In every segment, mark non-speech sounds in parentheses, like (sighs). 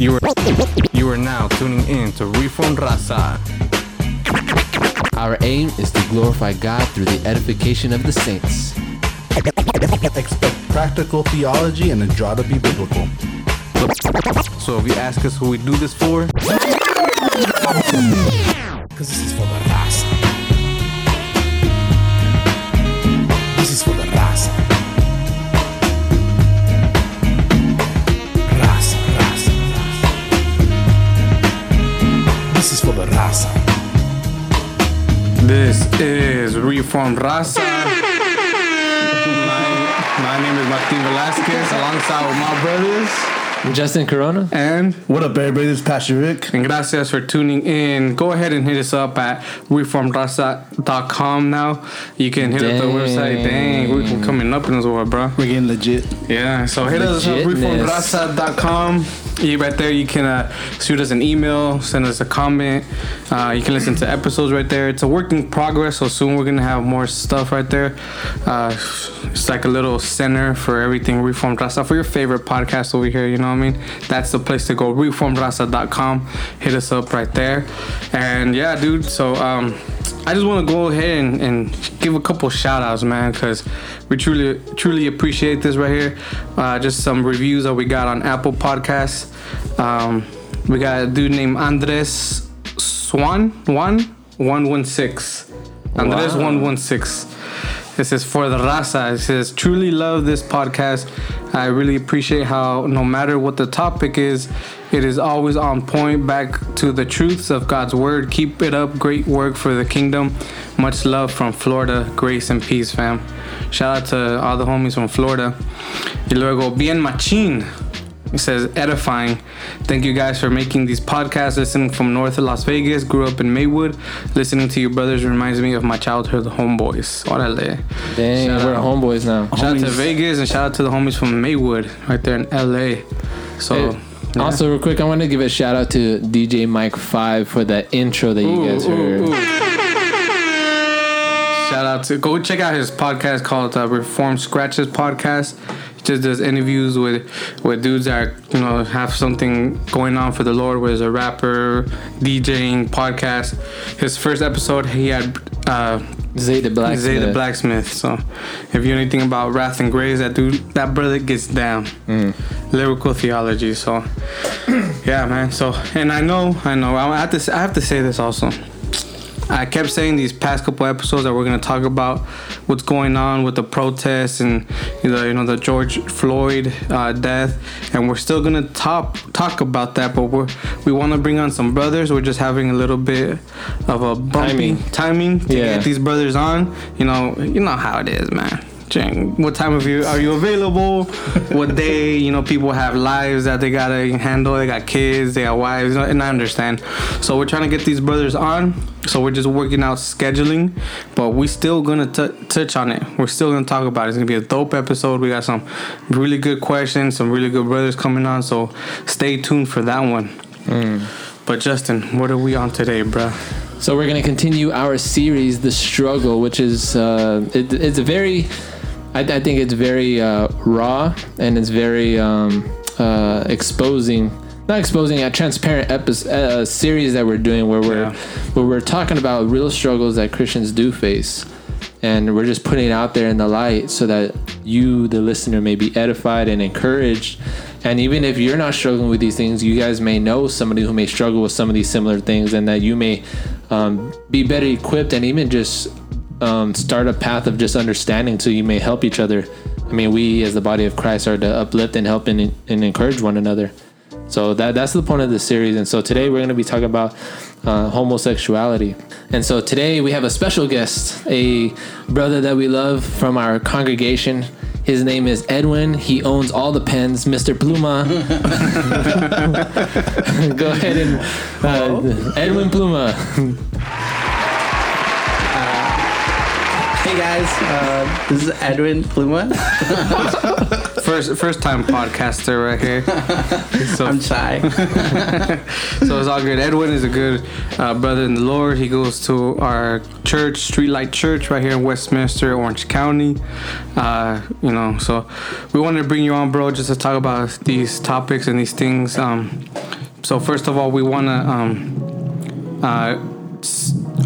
You are you are now tuning in to Reformed Raza. Our aim is to glorify God through the edification of the saints. Expect practical theology and a draw to be biblical. So if you ask us who we do this for, Because this is for the this is Reformed Raza. My, my name is Martin Velasquez, alongside with my brothers. Justin Corona? And What up, everybody? This is Pastor Rick. And gracias for tuning in. Go ahead and hit us up at reformraza.com now. You can hit up the website. Dang, we're coming up in this world, bro. We're getting legit. Yeah, so hit us up Legitness. reformraza.com. You right there, you can uh, shoot us an email, send us a comment. Uh, you can listen to episodes right there. It's a work in progress, so soon we're gonna have more stuff right there. Uh, it's like a little center for everything Reformed Raza for your favorite podcast over here. You know what I mean? That's the place to go. Reformraza.com. Hit us up right there. And yeah, dude. So um, I just want to go ahead and, and give a couple shout outs, man, because we truly truly appreciate this right here. Uh, just some reviews that we got on Apple Podcasts. Um, we got a dude named Andres Swan one one one six. Andres Wow. one one six. This is for the raza. It says, truly love this podcast. I really appreciate how, no matter what the topic is, it is always on point back to the truths of God's word. Keep it up. Great work for the kingdom. Much love from Florida. Grace and peace, fam. Shout out to all the homies from Florida. Y luego, bien machín. It says edifying. Thank you guys for making these podcasts. Listening from north of Las Vegas, grew up in Maywood. Listening to you brothers reminds me of my childhood homeboys. Órale. Dang, Shout we're out. homeboys now. Shout out to Vegas and shout out to the homies from Maywood, right there in LA. So, Hey, yeah. Also, real quick, I want to give a shout out to DJ Mike Five for that intro that you guys ooh, heard. ooh. Shout out to go check out his podcast called uh, Reform Scratches Podcast. Just does interviews with with dudes that you know have something going on for the Lord. Where he's a rapper, DJing, podcast. His first episode, he had uh, Zay the Black. Zay the Blacksmith. So if you know anything about Wrath and Grace, that dude, that brother gets down. Lyrical theology. So (clears throat) yeah, man. So and I know, I know. I have to, I have to say this also. I kept saying these past couple episodes that we're gonna talk about what's going on with the protests and you know, you know the George Floyd uh, death, and we're still gonna talk talk about that. But we're we want to bring on some brothers. We're just having a little bit of a bumpy Timing. timing, to Yeah. get these brothers on. You know, you know how it is, man. What time of year are you available? what day? You know, people have lives that they gotta handle. They got kids, they got wives, and I understand. So we're trying to get these brothers on. So we're just working out scheduling, but we still gonna t- touch on it. We're still gonna talk about it. It's gonna be a dope episode. We got some really good questions, some really good brothers coming on. So stay tuned for that one. But Justin, what are we on today, bruh? So we're gonna continue our series, The Struggle, which is uh, it, it's a very, I, I think it's very uh, raw and it's very um, uh, exposing, not exposing, a transparent episode uh, series that we're doing where we're Yeah. where we're talking about real struggles that Christians do face, and we're just putting it out there in the light so that you, the listener, may be edified and encouraged. And even if you're not struggling with these things, you guys may know somebody who may struggle with some of these similar things, and that you may um, be better equipped and even just um, start a path of just understanding so you may help each other. I mean, we as the body of Christ are to uplift and help and, and encourage one another. So that that's the point of the series. And so today we're going to be talking about uh, homosexuality. And so today we have a special guest, a brother that we love from our congregation. His name is Edwin. He owns all the pens, Mr. Pluma. (laughs) (laughs) Go ahead and uh, Edwin Pluma. Hey guys, uh, this is Edwin Pluma. (laughs) First first time podcaster right here. (laughs) So, I'm shy. (laughs) so it's all good. Edwin is a good uh, brother in the Lord. He goes to our church, Streetlight Church, right here in Westminster, Orange County. Uh, you know, so we wanted to bring you on, bro, just to talk about these topics and these things. Um, so first of all, we want to um, uh,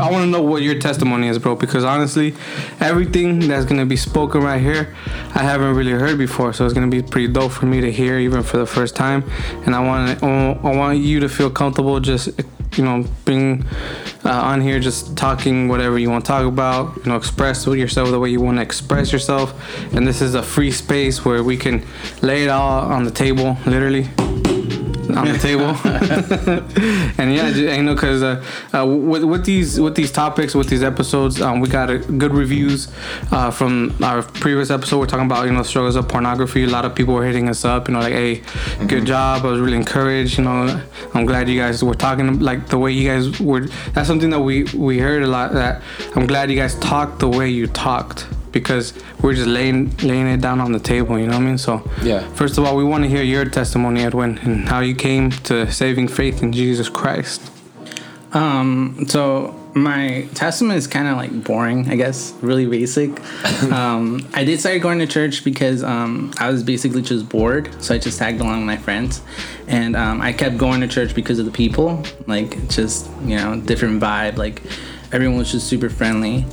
I want to know what your testimony is, bro. Because honestly, everything that's gonna be spoken right here, I haven't really heard before. So it's gonna be pretty dope for me to hear, even for the first time. And I want I want you to feel comfortable, just you know, being uh, on here, just talking whatever you want to talk about. You know, express yourself the way you want to express yourself. And this is a free space where we can lay it all on the table, literally on the table. (laughs) and yeah, you know, because uh, uh, with, with these with these topics, with these episodes, um, we got a good reviews uh, from our previous episode. We're talking about you know struggles of pornography. A lot of people were hitting us up, you know, like, hey, good job. I was really encouraged. You know, I'm glad you guys were talking like the way you guys were. That's something that we we heard a lot. That I'm glad you guys talked the way you talked because we're just laying laying it down on the table. You know what I mean? So Yeah. First of all, we want to hear your testimony, Edwin, and how you came to saving faith in Jesus Christ. Um, so my testament is kind of like boring, I guess, really basic. (laughs) um, I did start going to church because um, I was basically just bored, so I just tagged along with my friends, and um, I kept going to church because of the people, like just you know different vibe, like everyone was just super friendly.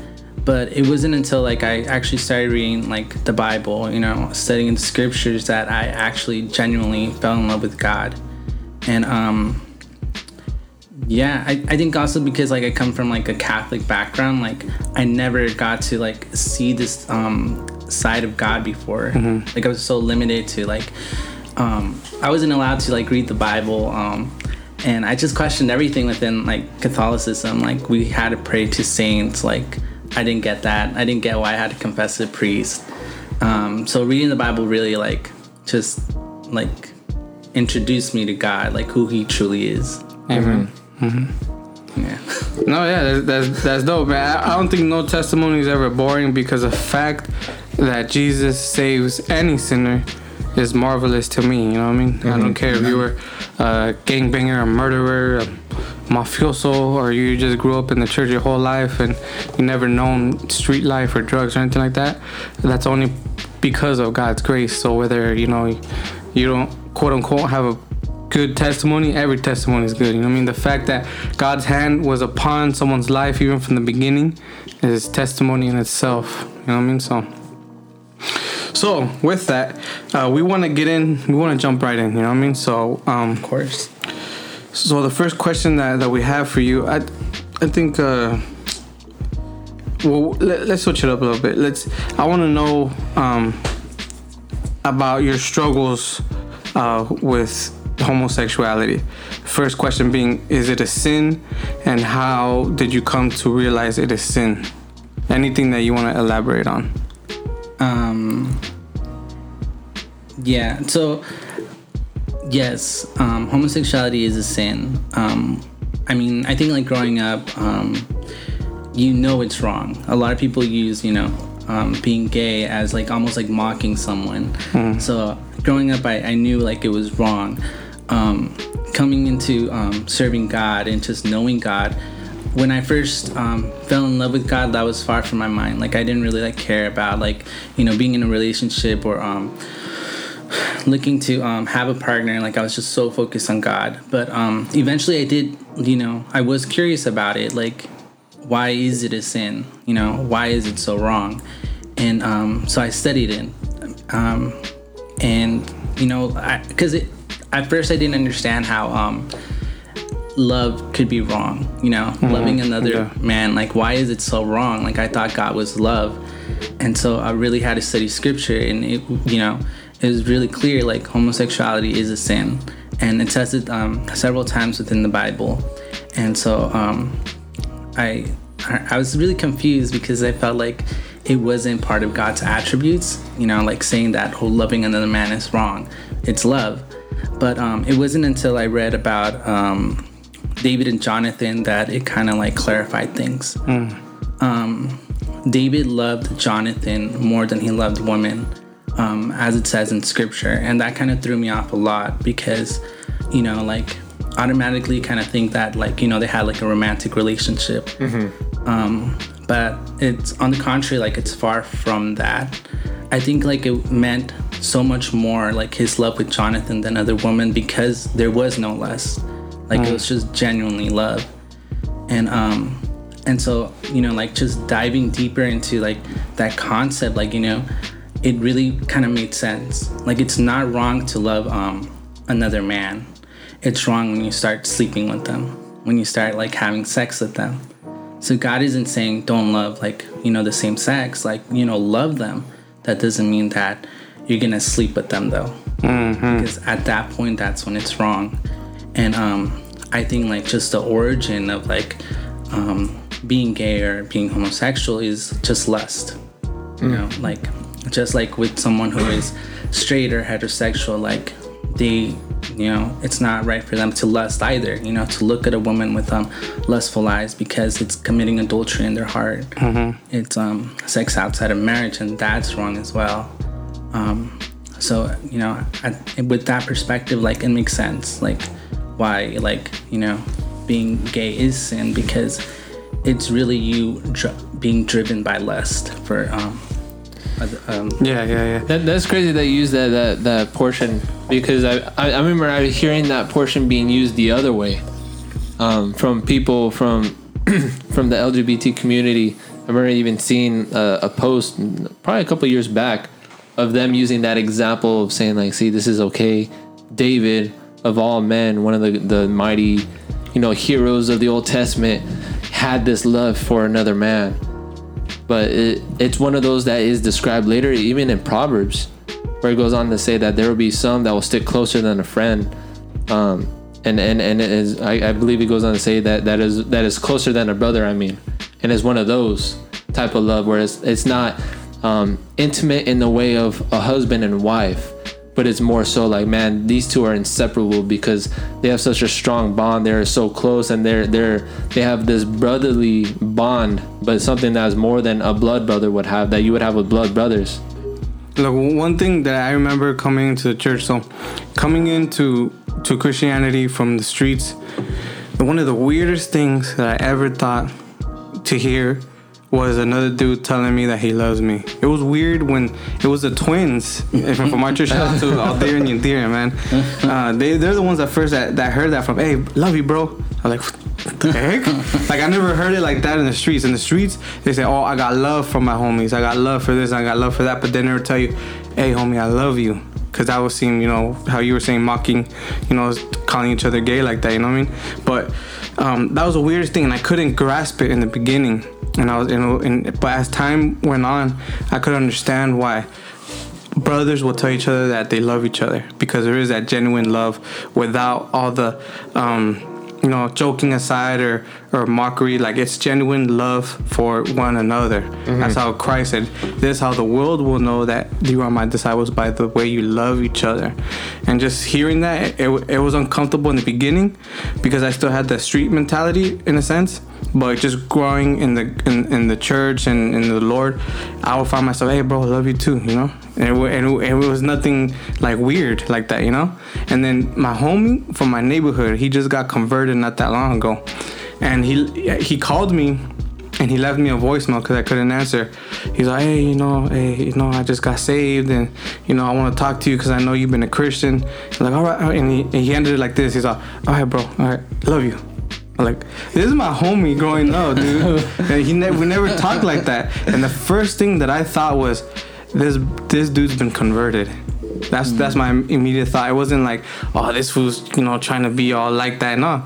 But it wasn't until like I actually started reading like the Bible, you know, studying the scriptures that I actually genuinely fell in love with God, and um yeah, I, I think also because like I come from like a Catholic background, like I never got to like see this um side of God before. Like I was so limited to like um I wasn't allowed to like read the Bible um and I just questioned everything within like Catholicism. Like we had to pray to saints. Like I didn't get that. I didn't get why I had to confess to a priest. Um, so reading the Bible really like just like introduced me to God, like who He truly is. Amen. Mm-hmm. Mm-hmm. Yeah. No, yeah, that's, that's that's dope, man. I, I don't think no testimony is ever boring because the fact that Jesus saves any sinner is marvelous to me. You know what I mean? I don't mm-hmm. care if you were a gangbanger, a murderer, a mafioso, or you just grew up in the church your whole life and you never known street life or drugs or anything like that. That's only because of God's grace. So whether you know you don't quote unquote have a good testimony, every testimony is good. You know I mean? The fact that God's hand was upon someone's life even from the beginning is testimony in itself. You know what I mean? So so with that, uh, we want to get in. We want to jump right in. You know what I mean? So, um, Of course. So the first question that, that we have for you, I, I think, uh, well, let, let's switch it up a little bit. Let's. I want to know um, about your struggles uh, with homosexuality. First question being, is it a sin, and how did you come to realize it is sin? Anything that you want to elaborate on? Um, yeah. So, yes, um, homosexuality is a sin. Um, I mean, I think like growing up, um, you know it's wrong. A lot of people use, you know, um, being gay as like almost like mocking someone. So growing up, I, I knew like it was wrong. Um, coming into um, serving God and just knowing God, when I first um, fell in love with God, that was far from my mind. Like I didn't really like care about like you know being in a relationship or um, looking to um, have a partner. Like I was just so focused on God. But um, eventually, I did. You know, I was curious about it. Like, why is it a sin? You know, why is it so wrong? And um, so I studied it. Um, and you know, because it at first I didn't understand how um, love could be wrong. You know, loving another yeah. man. Like, why is it so wrong? Like, I thought God was love, and so I really had to study scripture, and it, you know, it was really clear like homosexuality is a sin, and it says it um, several times within the Bible, and so um, I I was really confused because I felt like it wasn't part of God's attributes. You know, like saying that oh, loving another man is wrong. It's love. But um, it wasn't until I read about um, David and Jonathan that it kind of like clarified things. Um, David loved Jonathan more than he loved women, um, as it says in scripture. And that kind of threw me off a lot because, you know, like automatically kind of think that like, you know, they had like a romantic relationship. Um, but it's on the contrary, like it's far from that. I think like it meant so much more like his love with Jonathan than other women because there was no less Like it was just genuinely love. And um and so, you know, like just diving deeper into like that concept, like, you know, it really kind of made sense. Like it's not wrong to love um another man. It's wrong when you start sleeping with them, when you start like having sex with them. So God isn't saying don't love like, you know, the same sex, like, you know, love them. That doesn't mean that you're gonna sleep with them though. Because at that point that's when it's wrong. And um I think like just the origin of like um being gay or being homosexual is just lust. You know, like just like with someone who is straight or heterosexual, like they you know, it's not right for them to lust either, you know, to look at a woman with um lustful eyes because it's committing adultery in their heart. It's um sex outside of marriage and that's wrong as well. Um so, you know, I, with that perspective like it makes sense like why like, you know, being gay is sin because it's really you dr- being driven by lust for um um Yeah, yeah, yeah. That, that's crazy that you use that, that that portion because I, I I remember I was hearing that portion being used the other way, um, from people from (clears throat) from the LGBT community. I remember even seeing a, a post probably a couple years back of them using that example of saying like, see, this is okay. David of all men, one of the the mighty, you know, heroes of the Old Testament, had this love for another man but it, it's one of those that is described later even in proverbs where it goes on to say that there will be some that will stick closer than a friend. Um, and and and it is I, I believe it goes on to say that that is that is closer than a brother i mean. And it's one of those type of love where it's, it's not um, intimate in the way of a husband and wife but it's more so like man these two are inseparable because they have such a strong bond. They're so close and they're they're they have this brotherly bond but something that's more than a blood brother would have that you would have with blood brothers. Look, one thing that I remember coming into the church, so coming into to Christianity from the streets, one of the weirdest things that I ever thought to hear was another dude telling me that he loves me. It was weird when it was the twins from my church. Shout out to Aldir and Yandir, man. Uh, they they're the ones at first that, that heard that from. Hey, love you, bro. I was like, what the heck? like I never heard it like that in the streets. In the streets, they say, oh, I got love from my homies. I got love for this. I got love for that. But they never tell you, hey, homie, I love you. Cause I was seeing, you know, how you were saying mocking, you know, calling each other gay like that. You know what I mean? But um, that was the weirdest thing, and I couldn't grasp it in the beginning. And I was, you know, but as time went on, I could understand why brothers will tell each other that they love each other because there is that genuine love without all the um you know joking aside or or mockery like it's genuine love for one another mm-hmm. that's how christ said this is how the world will know that you are my disciples by the way you love each other and just hearing that it, it was uncomfortable in the beginning because i still had the street mentality in a sense but just growing in the in, in the church and in the Lord, I would find myself, hey, bro, I love you too, you know. And it, and it, it was nothing like weird like that, you know. And then my homie from my neighborhood, he just got converted not that long ago, and he he called me. And he left me a voicemail because I couldn't answer. He's like, "Hey, you know, hey, you know, I just got saved, and you know, I want to talk to you because I know you've been a Christian." I'm like, "All right," all right." and he, and he ended it like this. He's like, "All right, bro, all right, love you." I'm like, this is my homie growing up, dude. (laughs) and he ne- we never talked like that. And the first thing that I thought was, this this dude's been converted. That's that's mm. my immediate thought. It wasn't like, oh, this was you know trying to be all like that. No,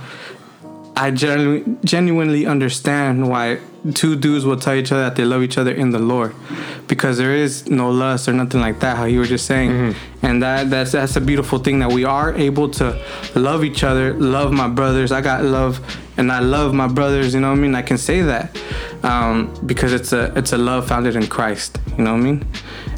I genuinely genuinely understand why two dudes will tell each other that they love each other in the Lord, because there is no lust or nothing like that. How you were just saying, and that that's that's a beautiful thing that we are able to love each other, love my brothers. I got love, and I love my brothers. You know what I mean? I can say that um, because it's a it's a love founded in Christ. You know what I mean?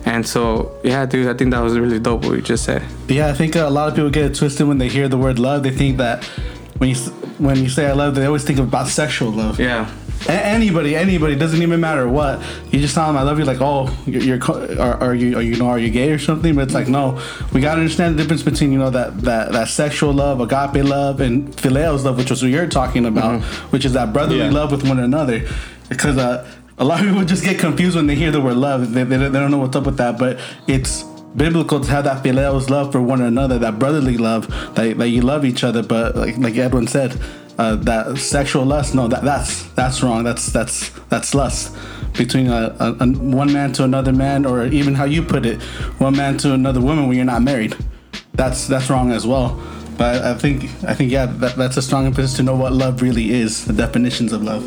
And so yeah, dude, I think that was really dope what you just said. Yeah, I think a lot of people get it twisted when they hear the word love. They think that when you when you say I love, they always think about sexual love. Yeah. A- anybody, anybody, doesn't even matter what. You just tell them I love you, like oh, you're, you're co- are, are you, are you know, are you gay or something? But it's like no, we gotta understand the difference between you know that that that sexual love, agape love, and phileos love, which was what you're talking about, which is that brotherly Yeah. love with one another. Because uh, a lot of people just get confused when they hear the word love. They, they, they don't know what's up with that, but it's biblical to have that phileos love for one another, that brotherly love, that, that you love each other. But like like Edwin said, uh, that sexual lust, no, that that's that's wrong. That's that's that's lust between a, a, a one man to another man, or even how you put it, one man to another woman when you're not married. That's that's wrong as well. But I think I think yeah, that, that's a strong emphasis to know what love really is, the definitions of love.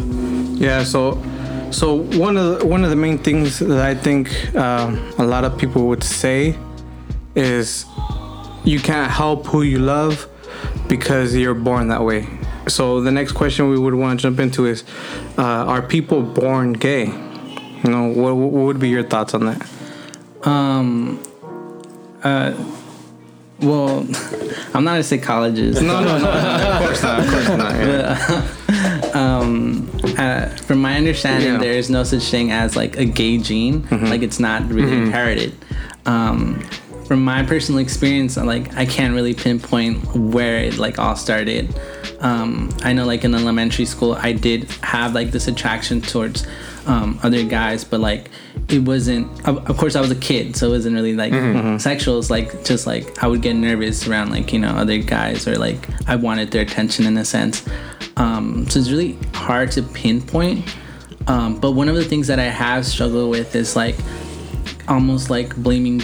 Yeah, so so one of the, one of the main things that I think um, a lot of people would say is you can't help who you love because you're born that way. So the next question we would want to jump into is, uh, are people born gay? You know, what, what would be your thoughts on that? Um, uh, well, (laughs) I'm not a psychologist. No, no, no, of course not, of course not. Yeah. (laughs) um, uh, from my understanding, Yeah. there is no such thing as like a gay gene. Like it's not really inherited. Um, from my personal experience, like I can't really pinpoint where it like all started. Um, I know like in elementary school, I did have like this attraction towards um, other guys, but like it wasn't. Of, of course, I was a kid, so it wasn't really like sexual. It's like just like I would get nervous around like you know other guys or like I wanted their attention in a sense. Um, so it's really hard to pinpoint. Um, but one of the things that I have struggled with is like almost like blaming,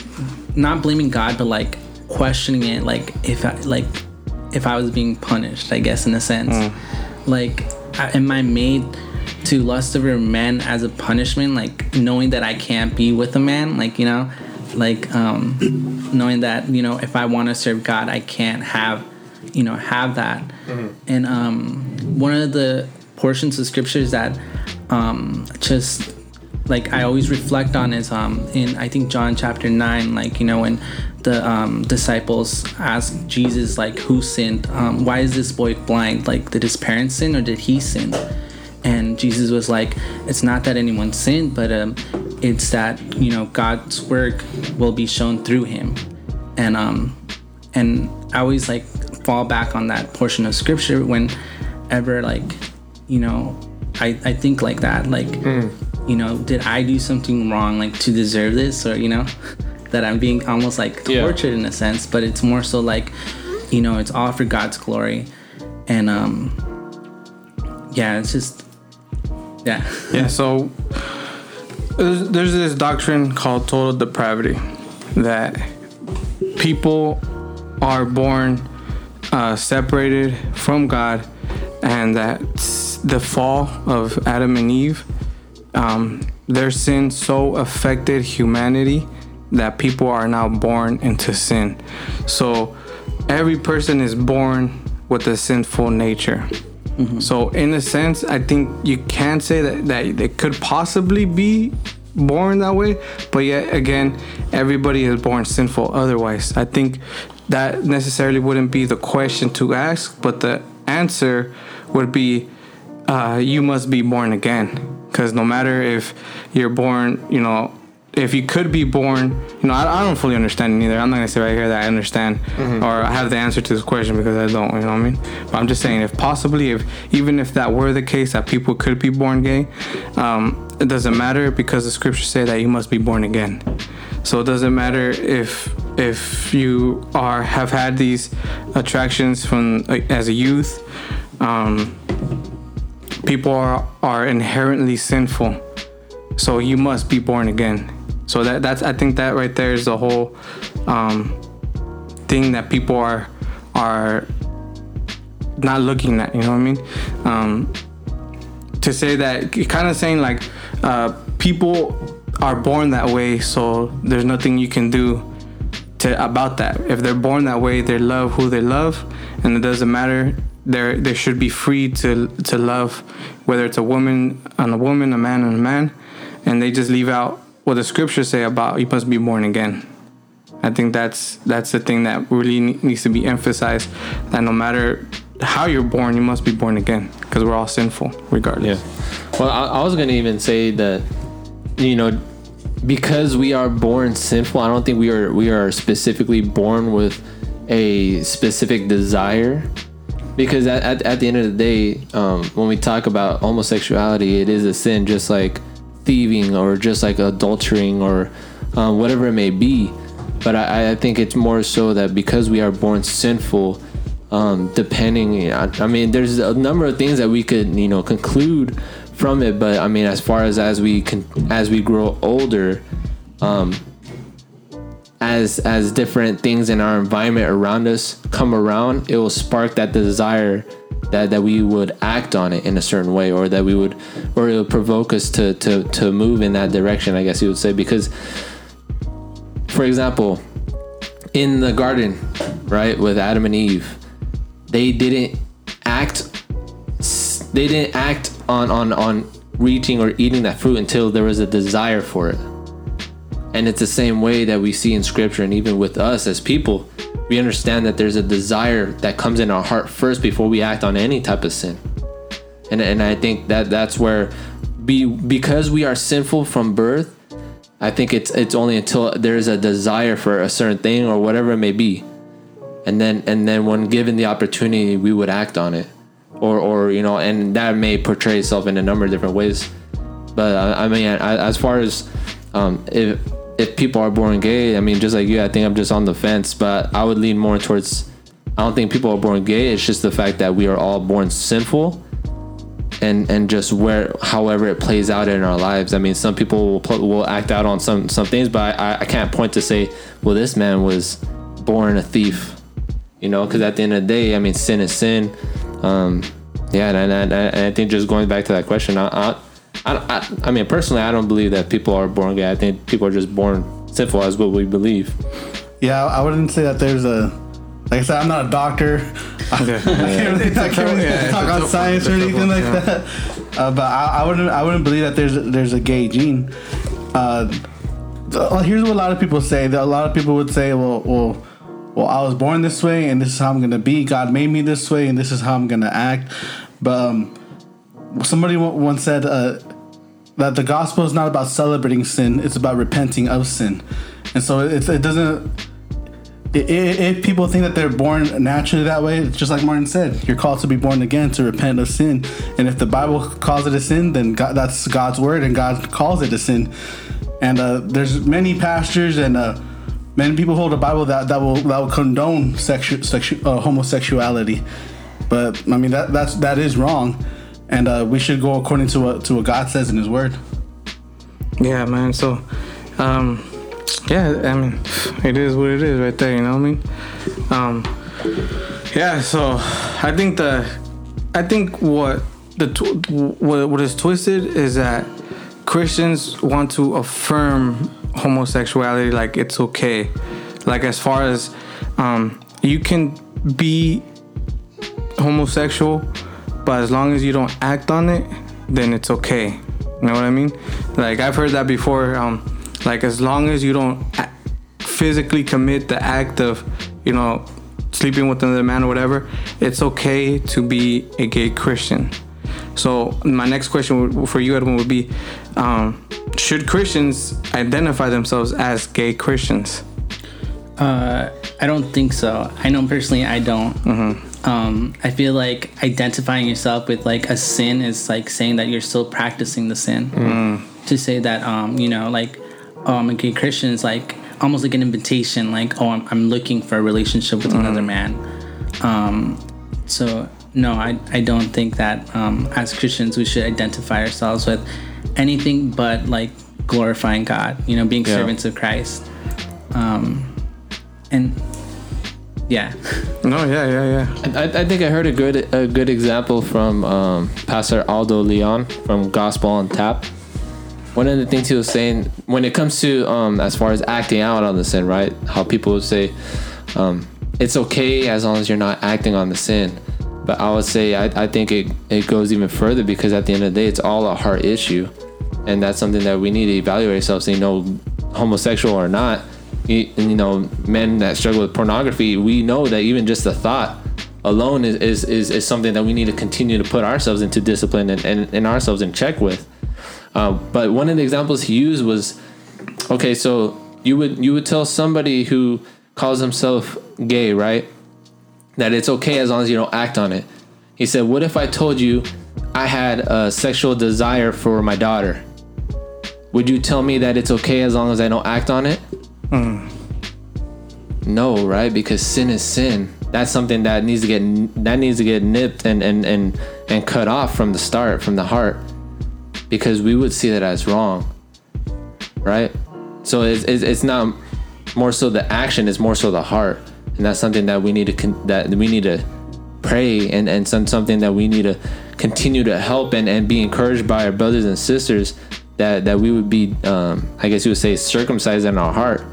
not blaming God, but like questioning it. Like if I like if I was being punished, I guess in a sense. Like, am I made to lust over men as a punishment? Like knowing that I can't be with a man, like you know, like um, knowing that you know if I want to serve God, I can't have you know have that. And um, one of the portions of scriptures that um, just like I always reflect on is um in I think John chapter nine, like you know when the um, disciples ask Jesus like who sinned, um, why is this boy blind? Like did his parents sin or did he sin? And Jesus was like, it's not that anyone sinned, but um, it's that you know God's work will be shown through him, and um and I always like fall back on that portion of scripture whenever like you know I, I think like that like you know did I do something wrong like to deserve this? Or you know (laughs) that I'm being almost like Yeah. tortured in a sense but it's more so like you know it's all for God's glory. And um yeah it's just yeah. (laughs) Yeah, so there's, there's this doctrine called total depravity that people are born uh, separated from God, and that the fall of Adam and Eve, um, their sin so affected humanity that people are now born into sin. So every person is born with a sinful nature. So in a sense, I think you can say that that they could possibly be born that way, but yet again, everybody is born sinful. Otherwise, I think that necessarily wouldn't be the question to ask, but the answer would be, uh, you must be born again. Because no matter if you're born, you know, if you could be born, you know, I, I don't fully understand it either. I'm not gonna say right here that I understand or I have the answer to this question because I don't. You know what I mean? But I'm just saying, if possibly, if even if that were the case, that people could be born gay, um, it doesn't matter because the scriptures say that you must be born again. So it doesn't matter if if you are have had these attractions from as a youth. Um, people are are inherently sinful so you must be born again so that that's i think that right there is the whole um thing that people are are not looking at you know what i mean um to say that kind of saying like uh people are born that way so there's nothing you can do to about that. If they're born that way, they love who they love, and it doesn't matter. They they should be free to to love, whether it's a woman on a woman, a man on a man, and they just leave out what the scriptures say about you must be born again. I think that's that's the thing that really needs to be emphasized. That no matter how you're born, you must be born again because we're all sinful, regardless. Yeah. Well, I, I was gonna even say that, you know, because we are born sinful, I don't think we are we are specifically born with a specific desire. Because at, at, at the end of the day, um, when we talk about homosexuality, it is a sin, just like thieving or just like adultering or um, whatever it may be. but I, I think it's more so that because we are born sinful, um, depending, I, I mean, there's a number of things that we could, you know, conclude from it. But I mean, as far as as we can, as we grow older, um, as as different things in our environment around us come around, it will spark that desire that that we would act on it in a certain way, or that we would, or it will provoke us to to to move in that direction. I guess you would say because, for example, in the garden, right, with Adam and Eve, they didn't act. They didn't act on on on reaching or eating that fruit until there is a desire for it. And it's the same way that we see in scripture and even with us as people, we understand that there's a desire that comes in our heart first before we act on any type of sin. And and I think that that's where be because we are sinful from birth, I think it's it's only until there's a desire for a certain thing or whatever it may be. And then and then when given the opportunity, we would act on it. Or or you know, and that may portray itself in a number of different ways. But I, I mean, I, as far as um, if if people are born gay, I mean, just like you, I think I'm just on the fence. But I would lean more towards. I don't think people are born gay. It's just the fact that we are all born sinful, and and just where however it plays out in our lives. I mean, some people will pl- will act out on some some things, but I I can't point to say, well, this man was born a thief, you know, because at the end of the day, I mean, sin is sin. Um, yeah, and, and, and I think just going back to that question, I, I I, I, I mean, personally, I don't believe that people are born gay. I think people are just born sinful, as what we believe. Yeah, I wouldn't say that there's a. Like I said, I'm not a doctor. (laughs) I can't really, I can't really Yeah, talk it's on science or anything like yeah. that. Uh, but I, I wouldn't. I wouldn't believe that there's there's a gay gene. Uh, th- here's what a lot of people say. A lot of people would say, well, well, well, I was born this way, and this is how I'm gonna be. God made me this way, and this is how I'm gonna act. But um, somebody once said uh, that the gospel is not about celebrating sin; it's about repenting of sin. And so it, it doesn't. If people think that they're born naturally that way, just like Martin said, you're called to be born again to repent of sin. And if the Bible calls it a sin, then God, that's God's word, and God calls it a sin. And uh, there's many pastors and uh, many people hold a Bible that, that will that will condone sexu- sexu- uh, homosexuality. But I mean that that's that is wrong, and uh, we should go according to what to what God says in His Word. Yeah, man. So, um, yeah, I mean, it is what it is right there. You know what I mean? Um, yeah. So, I think the, I think what the what what is twisted is that Christians want to affirm homosexuality like it's okay, like as far as um, you can be homosexual, but as long as you don't act on it, then it's okay. You know what I mean? Like I've heard that before. Um, like as long as you don't physically commit the act of, you know, sleeping with another man or whatever, it's okay to be a gay Christian. So my next question for you, Edwin, would be: um, Should Christians identify themselves as gay Christians? Uh, I don't think so. I know personally, I don't. Um, I feel like identifying yourself with like a sin is like saying that you're still practicing the sin. To say that, um, you know, like, oh, I'm a gay Christian is like almost like an invitation, like, oh, I'm, I'm looking for a relationship with another man. Um, so no, I, I don't think that um, as Christians we should identify ourselves with anything but like glorifying God, you know, being Yeah. servants of Christ. Um, and yeah, (laughs) No, yeah, yeah, yeah. I, I think I heard a good a good example from um, Pastor Aldo Leon from Gospel on Tap. One of the things he was saying when it comes to um, as far as acting out on the sin, right? How people would say um, it's okay as long as you're not acting on the sin. But I would say I, I think it, it goes even further because at the end of the day, it's all a heart issue, and that's something that we need to evaluate ourselves. You know, homosexual or not, you, you know, men that struggle with pornography, we know that even just the thought alone is, is, is, is something that we need to continue to put ourselves into discipline and, and, and ourselves in check with. Uh, but one of the examples he used was, okay, so you would you would tell somebody who calls himself gay, right, that it's okay as long as you don't act on it. He said, what if I told you I had a sexual desire for my daughter? Would you tell me that it's okay as long as I don't act on it? Hmm. no, right? Because sin is sin. That's something that needs to get that needs to get nipped and and and and cut off from the start, from the heart, because we would see that as wrong, right? So it's it's, it's not more so the action; it's more so the heart, and that's something that we need to con- that we need to pray and and some something that we need to continue to help and and be encouraged by our brothers and sisters that that we would be um, I guess you would say circumcised in our heart.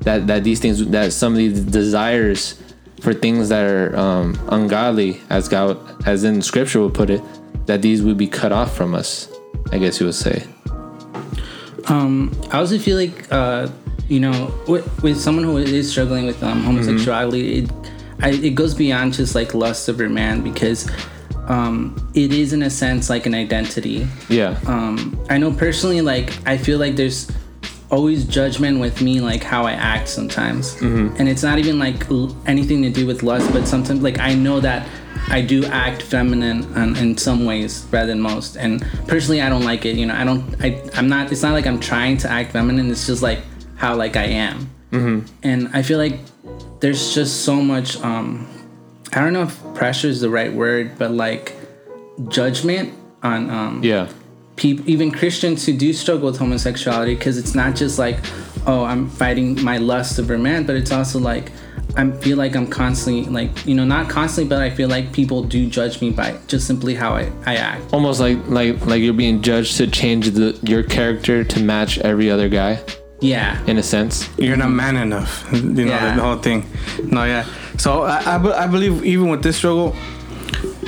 That that these things that some of these desires for things that are um, ungodly as God as in scripture would put it that these would be cut off from us I guess you would say. Um, I also feel like uh, you know, with, with someone who is struggling with um, homosexuality, it I, it goes beyond just like lust of your man because um, it is in a sense like an identity. yeah Um, I know personally, like I feel like there's always judgment with me, like how I act sometimes, and it's not even like l- anything to do with lust, but sometimes like I know that. I do act feminine in, in some ways rather than most, and personally, I don't like it. You know, I don't. I, I'm not. It's not like I'm trying to act feminine. It's just like how like I am, and I feel like there's just so much. um I don't know if pressure is the right word, but like judgment on um yeah people, even Christians who do struggle with homosexuality, because it's not just like, oh, I'm fighting my lust of a man, but it's also like, I feel like I'm constantly like, you know, not constantly, but I feel like people do judge me by just simply how I, I act. almost like like like you're being judged to change the your character to match every other guy Yeah. in a sense You're not man enough. You know Yeah. the whole thing. No, yeah. So I, I, be- I believe even with this struggle,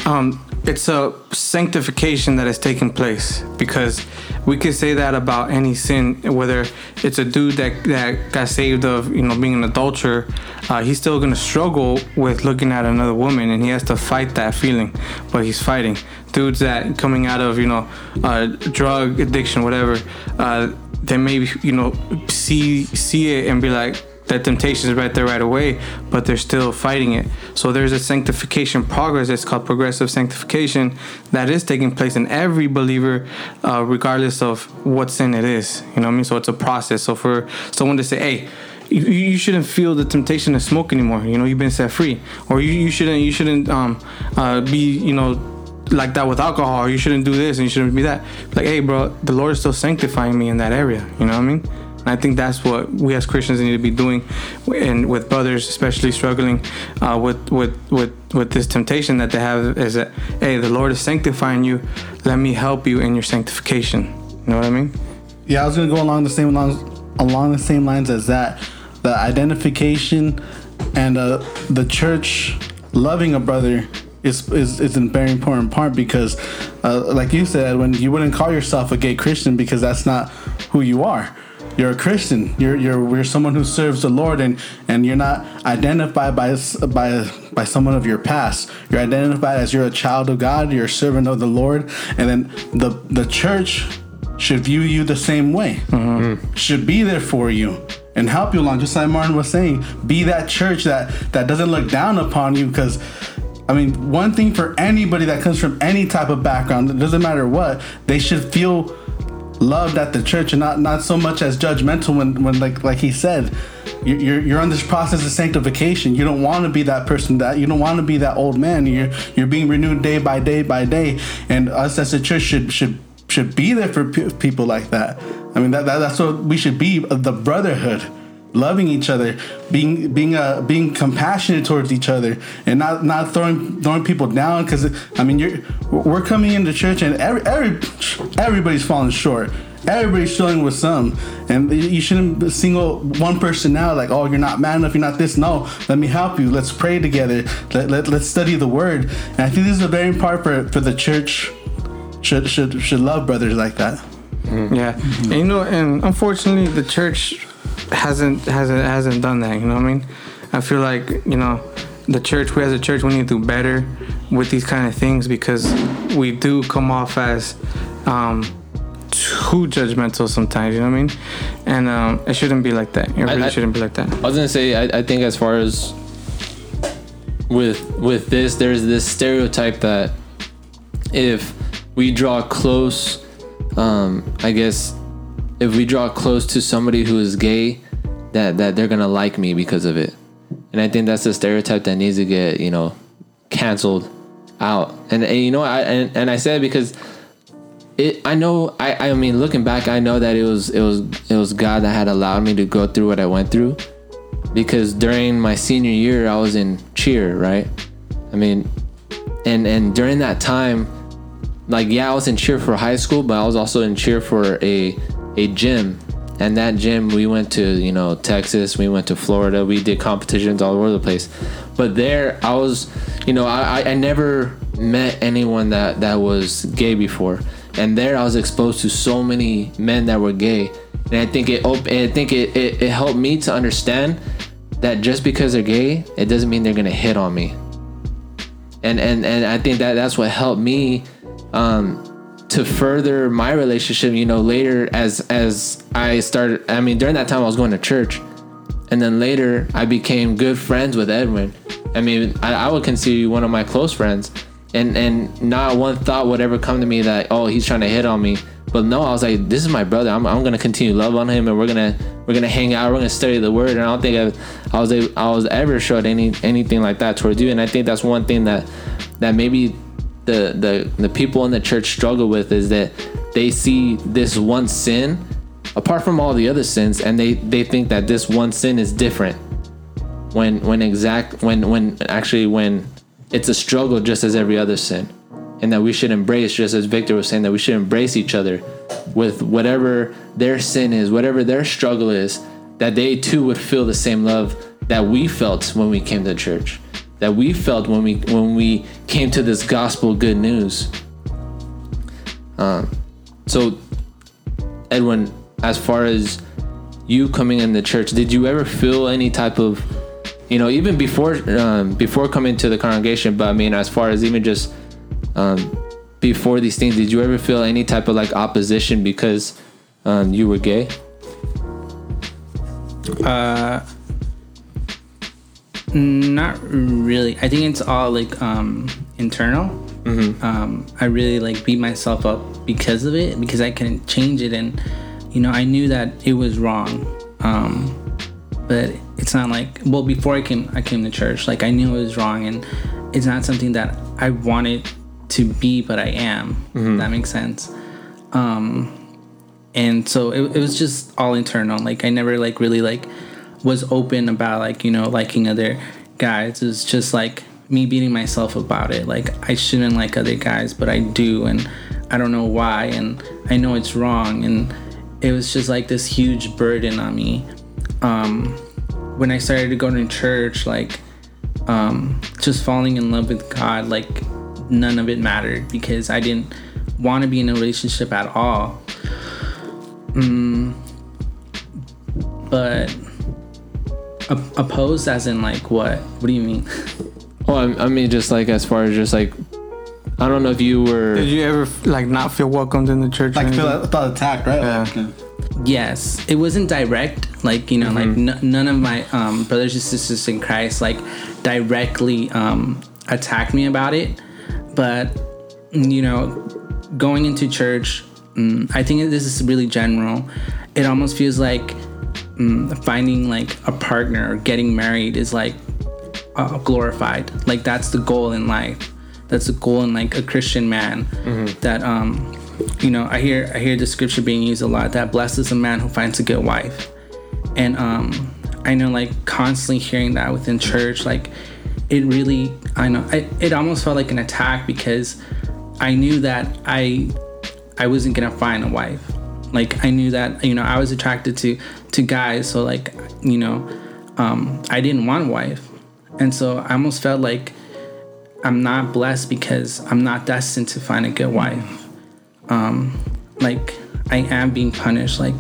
um, it's a sanctification that is taking place because we could say that about any sin, whether it's a dude that that got saved of you know being an adulterer, uh, he's still gonna struggle with looking at another woman and he has to fight that feeling, but he's fighting. Dudes that coming out of you know uh, drug addiction, whatever, uh, they may you know see see it and be like that temptation is right there right away, but they're still fighting it. So there's a sanctification progress. It's called progressive sanctification that is taking place in every believer, uh, regardless of what sin it is. You know what I mean? So it's a process. So for someone to say, "Hey," you, you shouldn't feel the temptation to smoke anymore. You know, you've been set free, or you, you shouldn't you shouldn't um, uh, be you know like that with alcohol. You shouldn't do this and you shouldn't be that. Like, hey, bro, the Lord is still sanctifying me in that area. You know what I mean? And I think that's what we as Christians need to be doing, and with brothers especially struggling uh, with with with with this temptation that they have is that hey, the Lord is sanctifying you. Let me help you in your sanctification. You know what I mean? Yeah, I was gonna go along the same lines, along the same lines as that. The identification and uh, the church loving a brother is is, is a very important part because, uh, like you said, when you wouldn't call yourself a gay Christian because that's not who you are. You're a Christian. You're you're you're someone who serves the Lord, and and you're not identified by by by someone of your past. You're identified as you're a child of God. You're a servant of the Lord, and then the the church should view you the same way. Should be there for you and help you along. Just like Martin was saying, be that church that that doesn't look down upon you because. I mean, one thing for anybody that comes from any type of background, it doesn't matter what, they should feel loved at the church and not not so much as judgmental when when like like he said you- you're you're on this process of sanctification. You don't want to be that person that you don't want to be that old man. You're you're being renewed day by day by day. And us as a church should should should be there for pe- people like that. I mean that, that that's what we should be the brotherhood loving each other, being being uh being compassionate towards each other, and not not throwing throwing people down. Because I mean, you're we're coming into church and every every everybody's falling short. Everybody's struggling with some, and you- shouldn't single one person out like, oh, you're not man enough, you're not this. No, let me help you. Let's pray together. Let, let, let's study the word. And I think this is a very important for, for the church. Should should should love brothers like that. Yeah, and you know, and unfortunately, the church hasn't hasn't hasn't done that. You know what I mean? I feel like you know, the church. We as a church, we need to do better with these kind of things because we do come off as um, too judgmental sometimes. You know what I mean? And um, it shouldn't be like that. It really I- shouldn't be like that. I was gonna say, I, I think as far as with with this, there's this stereotype that if we draw close, um, I guess if we draw close to somebody who is gay, that that they're gonna like me because of it. and I think that's the stereotype that needs to get you know canceled out. And, and you know I and, and I said because it I know I I mean looking back I know that it was it was it was God that had allowed me to go through what I went through because during my senior year I was in cheer, right? I mean and and during that time like yeah, I was in cheer for high school, but I was also in cheer for a a gym. And that gym we went to, you know, Texas, we went to Florida, we did competitions all over the place. But there I was, you know, I, I never met anyone that that was gay before. And there I was exposed to so many men that were gay. And I think it op- I think it, it, it helped me to understand that just because they're gay, it doesn't mean they're gonna hit on me and and and I think that that's what helped me um, to further my relationship. You know, later as as I started, I mean, during that time I was going to church, and then later I became good friends with Edwin. I mean, I, I would consider you one of my close friends, and and not one thought would ever come to me that oh he's trying to hit on me. But no, I was like, this is my brother. I'm, I'm gonna continue love on him, and we're gonna we're gonna hang out. We're gonna study the word. And I don't think I, I was I was ever showed any anything like that towards you. And I think that's one thing that that maybe the the the people in the church struggle with is that they see this one sin apart from all the other sins, and they they think that this one sin is different. When when exact when when actually when it's a struggle just as every other sin and that we should embrace just as victor was saying that we should embrace each other with whatever their sin is whatever their struggle is that they too would feel the same love that we felt when we came to church that we felt when we when we came to this gospel good news. Um, so edwin as far as you coming in the church did you ever feel any type of you know even before um, before coming to the congregation but i mean as far as even just um, before these things did you ever feel any type of like opposition because um, you were gay? Uh, not really. I think it's all like um internal. Um, I really like beat myself up because of it because I couldn't change it, and you know I knew that it was wrong. Um, but it's not like well before I came I came to church like I knew it was wrong, and it's not something that I wanted to be, but I am. If that makes sense. Um, and so it, it was just all internal like i never like really like was open about like you know liking other guys. It's just like me beating myself about it. Like i shouldn't like other guys but i do and i don't know why and i know it's wrong and it was just like this huge burden on me. Um when i started to go to church like um just falling in love with god like none of it mattered because i didn't want to be in a relationship at all. But op- opposed as in like what what do you mean (laughs) oh I, I mean just like as far as just like i don't know if you were Did you ever like not feel welcomed in the church? or Like feel anything? felt attacked, right? Yeah. Like, uh, yes it wasn't direct like you know like n- none of my um, brothers and sisters in christ like directly um, attacked me about it but you know going into church mm, i think this is really general it almost feels like finding like a partner or getting married is like uh, glorified. Like that's the goal in life. That's the goal in like a christian man that um you know i hear i hear the scripture being used a lot that blessed is a man who finds a good wife. And um i know like constantly hearing that within church like it really i know I, it almost felt like an attack because i knew that i i wasn't gonna find a wife. Like i knew that you know i was attracted to to guys so like you know um i didn't want a wife. And so i almost felt like i'm not blessed because i'm not destined to find a good wife. Um like i am being punished. Like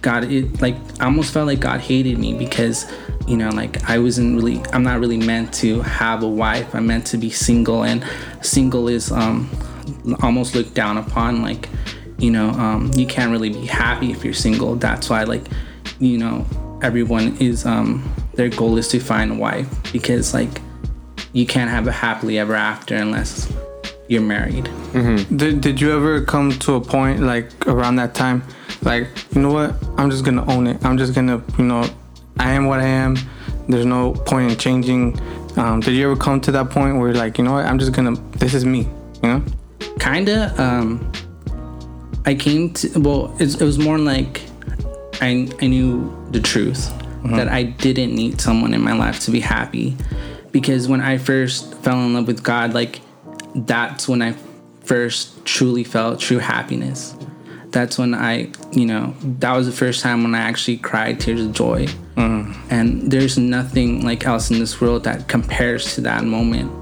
god it like i almost felt like god hated me because you know like i wasn't really i'm not really meant to have a wife. I'm meant to be single and single is um almost looked down upon. Like you know um you can't really be happy if you're single that's why like you know everyone is um their goal is to find a wife because like you can't have a happily ever after unless you're married Did, did you ever come to a point like around that time, like you know what? I'm just gonna own it. I'm just gonna you know, I am what I am. There's no point in changing. Um, did you ever come to that point where like, you know what, I'm just gonna, this is me, you know? kinda um i came to well it's, it was more like i i knew the truth uh-huh. that i didn't need someone in my life to be happy. Because when i first fell in love with god like that's when i first truly felt true happiness. That's when i you know that was the first time when i actually cried tears of joy. Uh-huh. And there's nothing like else in this world that compares to that moment.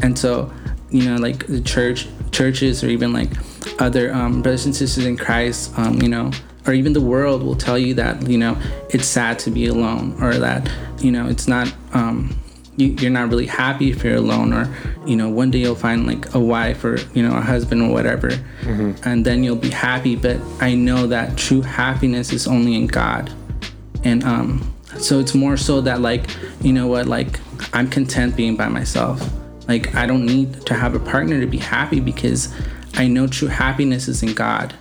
And so you know like the church churches or even like other um, brothers and sisters in christ um, you know or even the world will tell you that you know it's sad to be alone or that you know it's not um, you, you're not really happy if you're alone or you know one day you'll find like a wife or you know a husband or whatever. And then you'll be happy but i know that true happiness is only in god. And um so it's more so that like you know what like i'm content being by myself. Like i don't need to have a partner to be happy because i know true happiness is in god.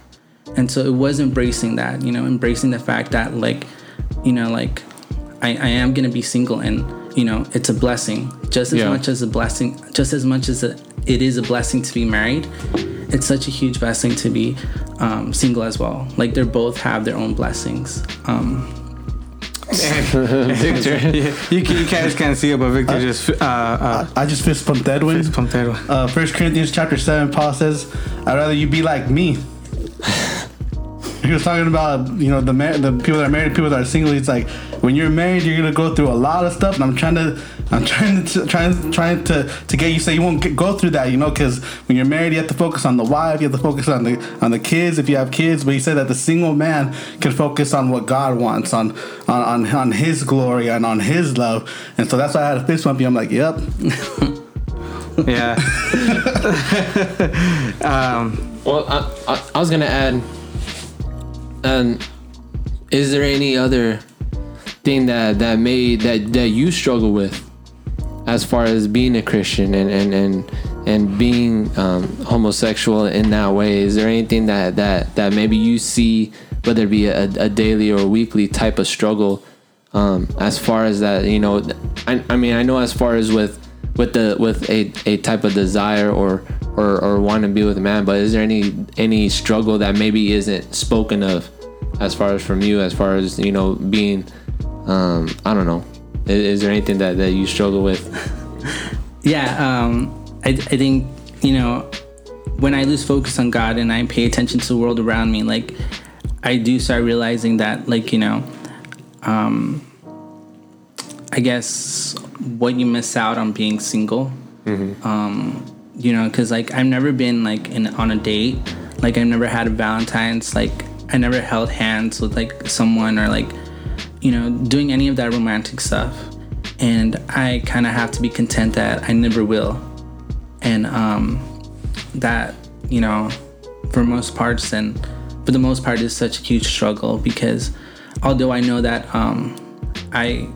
And so it was embracing that you know embracing the fact that like you know like i, I am gonna be single and you know it's a blessing. Just as Yeah. much as a blessing just as much as a, it is a blessing to be married it's such a huge blessing to be um, single as well. Like they both have their own blessings. Um, Victor. (laughs) you, can, you guys can't see it, but Victor just, uh, uh, I just fist pumped Edwin. fist pumped that one. Uh, First Corinthians chapter seven, Paul says, "I'd rather you be like me." (laughs) he was talking about you know the mar- the people that are married, people that are single. He's like, when you're married, you're gonna go through a lot of stuff, and I'm trying to, I'm trying to, trying, trying to, to get you so you won't get, go through that, you know, because when you're married, you have to focus on the wife, you have to focus on the on the kids if you have kids. But he said that the single man can focus on what God wants, on on on, on His glory and on His love, and so that's why I had a fist bump you. I'm like, yep. (laughs) Yeah. (laughs) um, Well, I, I, I was gonna add, um, is there any other thing that that made that that you struggle with, as far as being a Christian and and and and being um, homosexual in that way? Is there anything that that that maybe you see, whether it be a, a daily or weekly type of struggle, um, as far as that you know? I, I mean, I know as far as with with the with a, a type of desire or or, or want to be with a man but is there any any struggle that maybe isn't spoken of as far as from you as far as you know being um i don't know is, there anything that, that you struggle with? (laughs) Yeah um I, I think you know when i lose focus on god and i pay attention to the world around me like i do start realizing that like you know um i guess what you miss out on being single um you know because like i've never been like in on a date. Like i've never had a valentine's. Like i never held hands with like someone or like you know doing any of that romantic stuff. And i kind of have to be content that i never will. And um that you know for most parts and for the most part is such a huge struggle because although i know that um i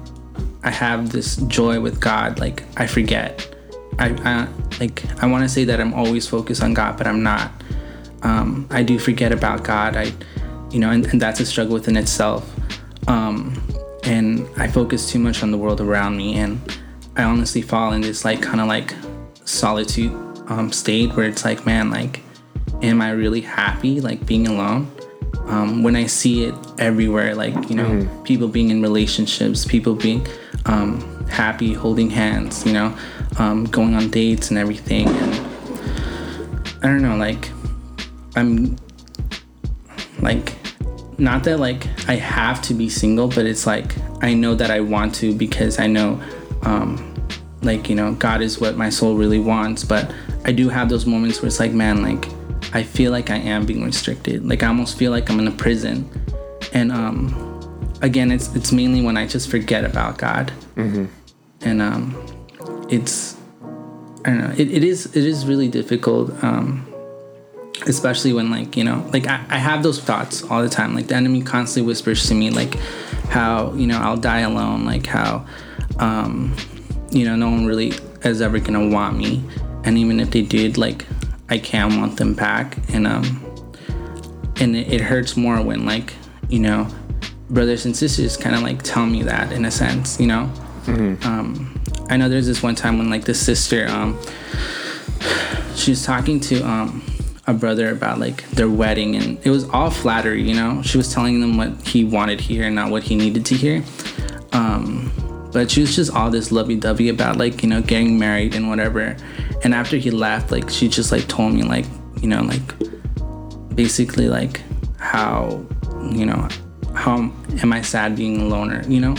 i have this joy with god like i forget. I, I like i want to say that i'm always focused on god but i'm not. Um i do forget about god. I you know and, and that's a struggle within itself um and i focus too much on the world around me and i honestly fall in this like kind of like solitude um state where it's like man like am i really happy like being alone um, when I see it everywhere, like you know, people being in relationships, people being um, happy, holding hands, you know, um, going on dates and everything. And I don't know, like I'm like not that like I have to be single, but it's like I know that I want to because I know um, like you know God is what my soul really wants. But I do have those moments where it's like, man, like I feel like I am being restricted. Like I almost feel like I'm in a prison. And um, again, it's it's mainly when I just forget about God. And um, it's I don't know. It, it is it is really difficult. Um, especially when like you know like I, I have those thoughts all the time. Like the enemy constantly whispers to me like how you know i'll die alone like how um you know no one really is ever gonna want me. And even if they did like i can't want them back. And um and it, it hurts more when like you know brothers and sisters kind of like tell me that in a sense you know? Um, I know there's this one time when like the sister, um, she was talking to um, a brother about like their wedding, and it was all flattery. You know, she was telling them what he wanted to hear, not what he needed to hear. Um, but she was just all this lovey-dovey about like you know getting married and whatever. And after he left, like she just like told me like you know like basically like how you know how am I sad being a loner, you know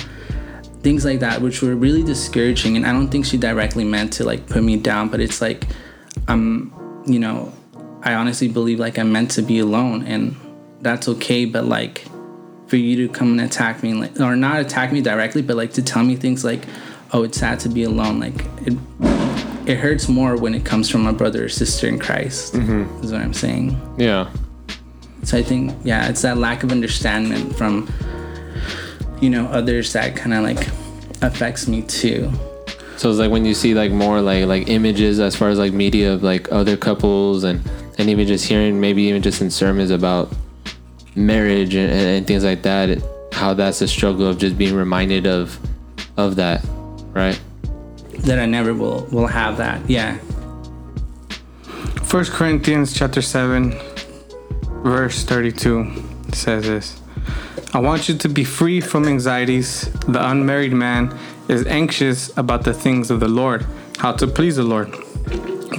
things like that which were really discouraging and i don't think she directly meant to like put me down but it's like i'm you know i honestly believe like i'm meant to be alone and that's okay but like for you to come and attack me like or not attack me directly but like to tell me things like oh it's sad to be alone like it it hurts more when it comes from a brother or sister in christ mm-hmm. is what i'm saying Yeah. so I think, yeah, it's that lack of understanding from, you know, others that kind of like affects me too. So it's like when you see like more like like images as far as like media of like other couples and and even just hearing maybe even just in sermons about marriage and, and, and things like that, how that's a struggle of just being reminded of of that, right? That I never will will have that. Yeah. First Corinthians chapter 7 verse 32 says this. I want you to be free from anxieties. The unmarried man is anxious about the things of the Lord, how to please the Lord.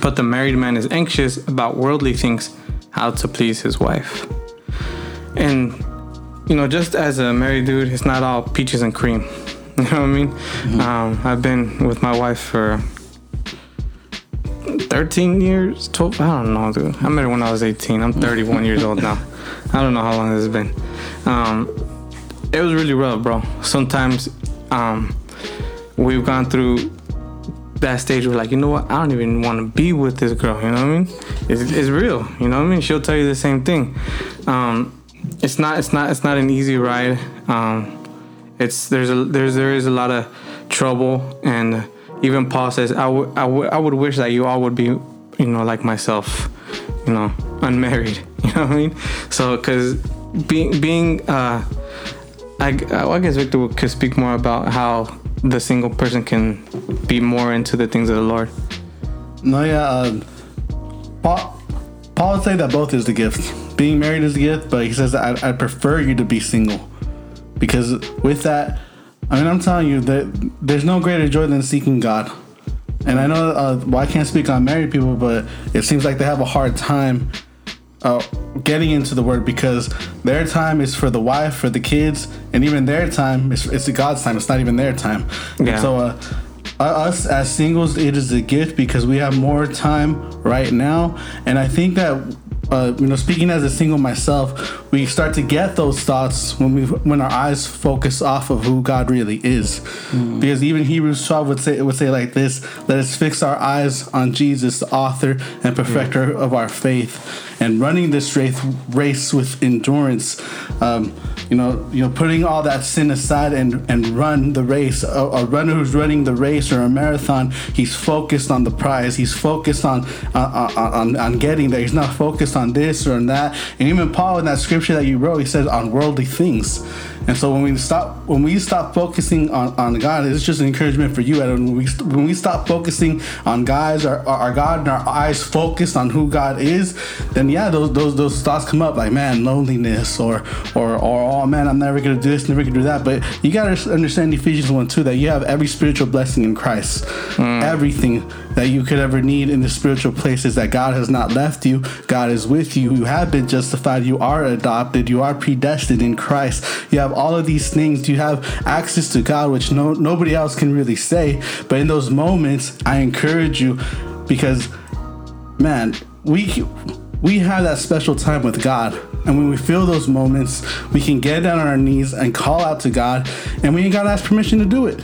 But the married man is anxious about worldly things, how to please his wife. And you know, just as a married dude, it's not all peaches and cream. (laughs) You know what I mean? Um, I've been with my wife for 13 years, 12, I don't know, dude. I met her when I was 18. I'm 31 years old now. I don't know how long this has been. Um, it was really rough, bro. Sometimes um, we've gone through that stage where, like, you know what? I don't even want to be with this girl. You know what I mean? It's, it's real. You know what I mean? She'll tell you the same thing. Um, it's not. It's not. It's not an easy ride. Um, it's there's a there's there is a lot of trouble and even Paul says I would I would I would wish that you all would be you know like myself you know unmarried (laughs) you know what I mean so because being being uh I, I guess Victor could speak more about how the single person can be more into the things of the Lord No, yeah. Uh, Paul, Paul would say that both is the gift. Being married is the gift, but he says I, I prefer you to be single because with that, I mean, I'm telling you that there's no greater joy than seeking God. And I know, uh, well, I can't speak on married people, but it seems like they have a hard time uh, getting into the word because their time is for the wife, for the kids, and even their time is it's God's time. It's not even their time. And Yeah. so, uh, uh, us as singles, it is a gift because we have more time right now, and I think that. Uh, you know, speaking as a single myself, we start to get those thoughts when we when our eyes focus off of who God really is, because even Hebrews twelve would say it would say like this: "Let us fix our eyes on Jesus, the author and perfecter of our faith, and running this race race with endurance." Um, you know, you know, putting all that sin aside and and run the race. A, a runner who's running the race or a marathon, he's focused on the prize. He's focused on uh, on, on getting there. He's not focused on this or on that. And even Paul in that scripture that you wrote, he says on worldly things. And so when we stop when we stop focusing on, on God, it's just an encouragement for you. And when we when we stop focusing on guys or, or our God and our eyes focused on who God is, then yeah, those those those thoughts come up like man, loneliness or or or oh man, I'm never gonna do this, never gonna do that. But you gotta understand Ephesians one two that you have every spiritual blessing in Christ, mm. everything that you could ever need in the spiritual places that God has not left you. God is with you. You have been justified. You are adopted. You are predestined in Christ. You have all of these things. You have access to God, which no nobody else can really say. But in those moments, I encourage you because, man, we we have that special time with God. And when we feel those moments, we can get down on our knees and call out to God, and we ain't gotta ask permission to do it.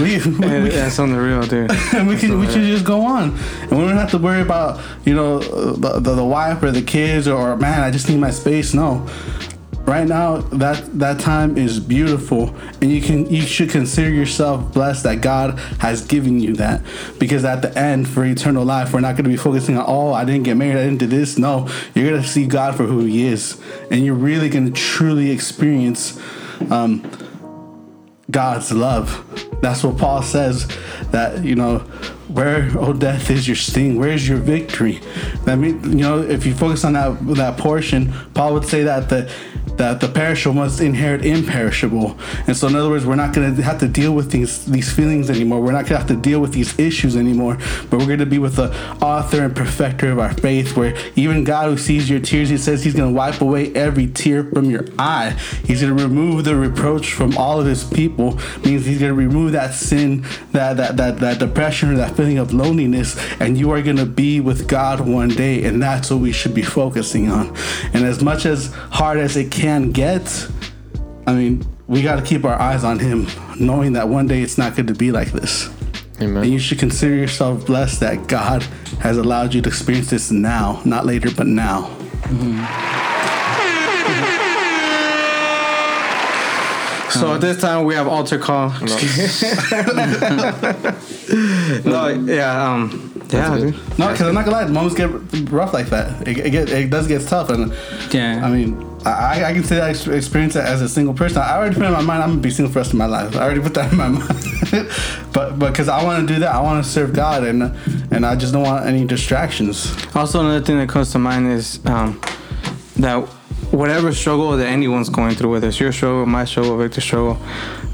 We, we, Yeah, we- that's on the real dude. and (laughs) we can we can just go on, and we don't have to worry about you know the, the, the wife or the kids or man I just need my space. No, right now that that time is beautiful, and you can you should consider yourself blessed that God has given you that. Because at the end for eternal life we're not going to be focusing on oh I didn't get married I didn't do this. No, you're going to see God for who He is, and you're really going to truly experience. Um, God's love. That's what Paul says. That you know, where oh death is your sting? Where's your victory? That mean you know, if you focus on that that portion, Paul would say that the that the perishable must inherit imperishable. And so, in other words, we're not going to have to deal with these these feelings anymore. We're not going to have to deal with these issues anymore. But we're going to be with the author and perfecter of our faith, where even God who sees your tears, He says He's going to wipe away every tear from your eye. He's going to remove the reproach from all of His people. Means He's going to remove that sin, that that that that depression, or that feeling of loneliness, and you are going to be with God one day. And that's what we should be focusing on. And as much as hard as it can get, I mean, we got to keep our eyes on Him, knowing that one day it's not going to be like this. Amen. And you should consider yourself blessed that God has allowed you to experience this now, not later, but now. Mm-hmm. So at this time we have altar call. No, (laughs) yeah, um, yeah, dude. No, because I'm not gonna lie, moments get rough like that. It, it, get, it does get tough, and Yeah. I mean, I, I can say I ex- experienced it as a single person. I already put in my mind I'm gonna be single for the rest of my life. I already put that in my (laughs) mind. but because I want to do that, I want to serve God, and and I just don't want any distractions. Also, another thing that comes to mind is um, that whatever struggle that anyone's going through, whether it's your struggle, my struggle, Victor's struggle,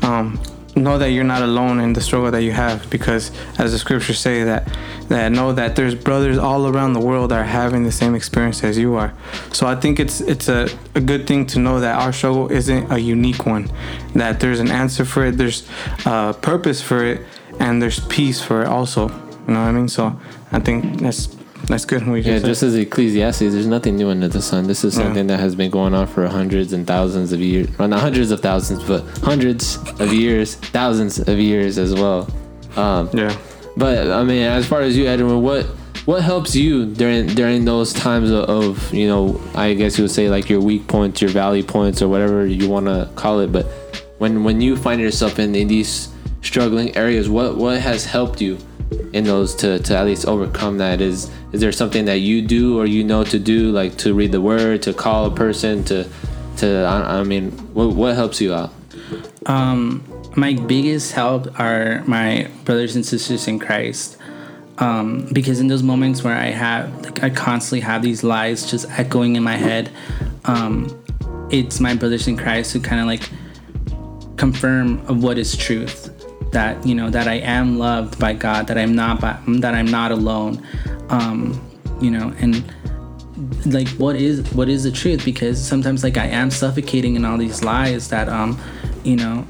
um, know that you're not alone in the struggle that you have. Because as the scriptures say, that that know that there's brothers all around the world that are having the same experience as you are. So I think it's it's a, a good thing to know that our struggle isn't a unique one. That there's an answer for it, there's a purpose for it, and there's peace for it also. You know what I mean? So I think that's that's good. Yeah, just as Ecclesiastes, there's nothing new under the sun. This is Yeah. something that has been going on for hundreds and thousands of years. Well, not hundreds of thousands, but hundreds of years, thousands of years as well. Um, yeah. But I mean, as far as you, Edwin, what what helps you during during those times of, of you know, I guess you would say like your weak points, your valley points, or whatever you want to call it. But when when you find yourself in, in these struggling areas, what what has helped you in those to to at least overcome that? Is is there something that you do or you know to do, like to read the word, to call a person, to to I, I mean, what what helps you out? Um, my biggest help are my brothers and sisters in Christ. Um, because in those moments where I have, like, I constantly have these lies just echoing in my head, um, it's my brothers in Christ who kind of like confirm of what is truth. That you know that I am loved by God. That I'm not by, that I'm not alone. Um, you know, and like what is what is the truth because sometimes like i am suffocating in all these lies that um you know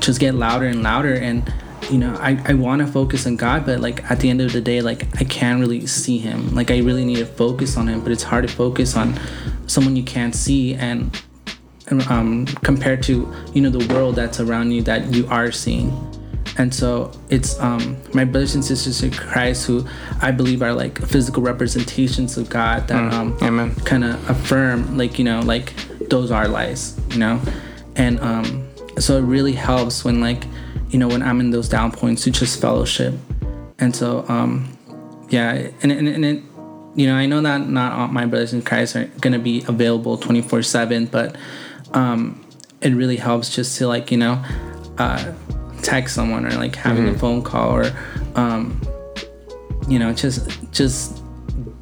just get louder and louder and you know i, I want to focus on god but like at the end of the day like i can't really see him like i really need to focus on him but it's hard to focus on someone you can't see and um compared to you know the world that's around you that you are seeing and so it's um, my brothers and sisters in Christ who I believe are like physical representations of God that um, kind of affirm like you know like those are lies you know? And um, so it really helps when like you know when I'm in those down points to just fellowship. And so um, yeah and, and, and it you know I know that not all my brothers in Christ are gonna be available 24 7 but um, it really helps just to like you know uh, text someone or like having a phone call or um, you know just just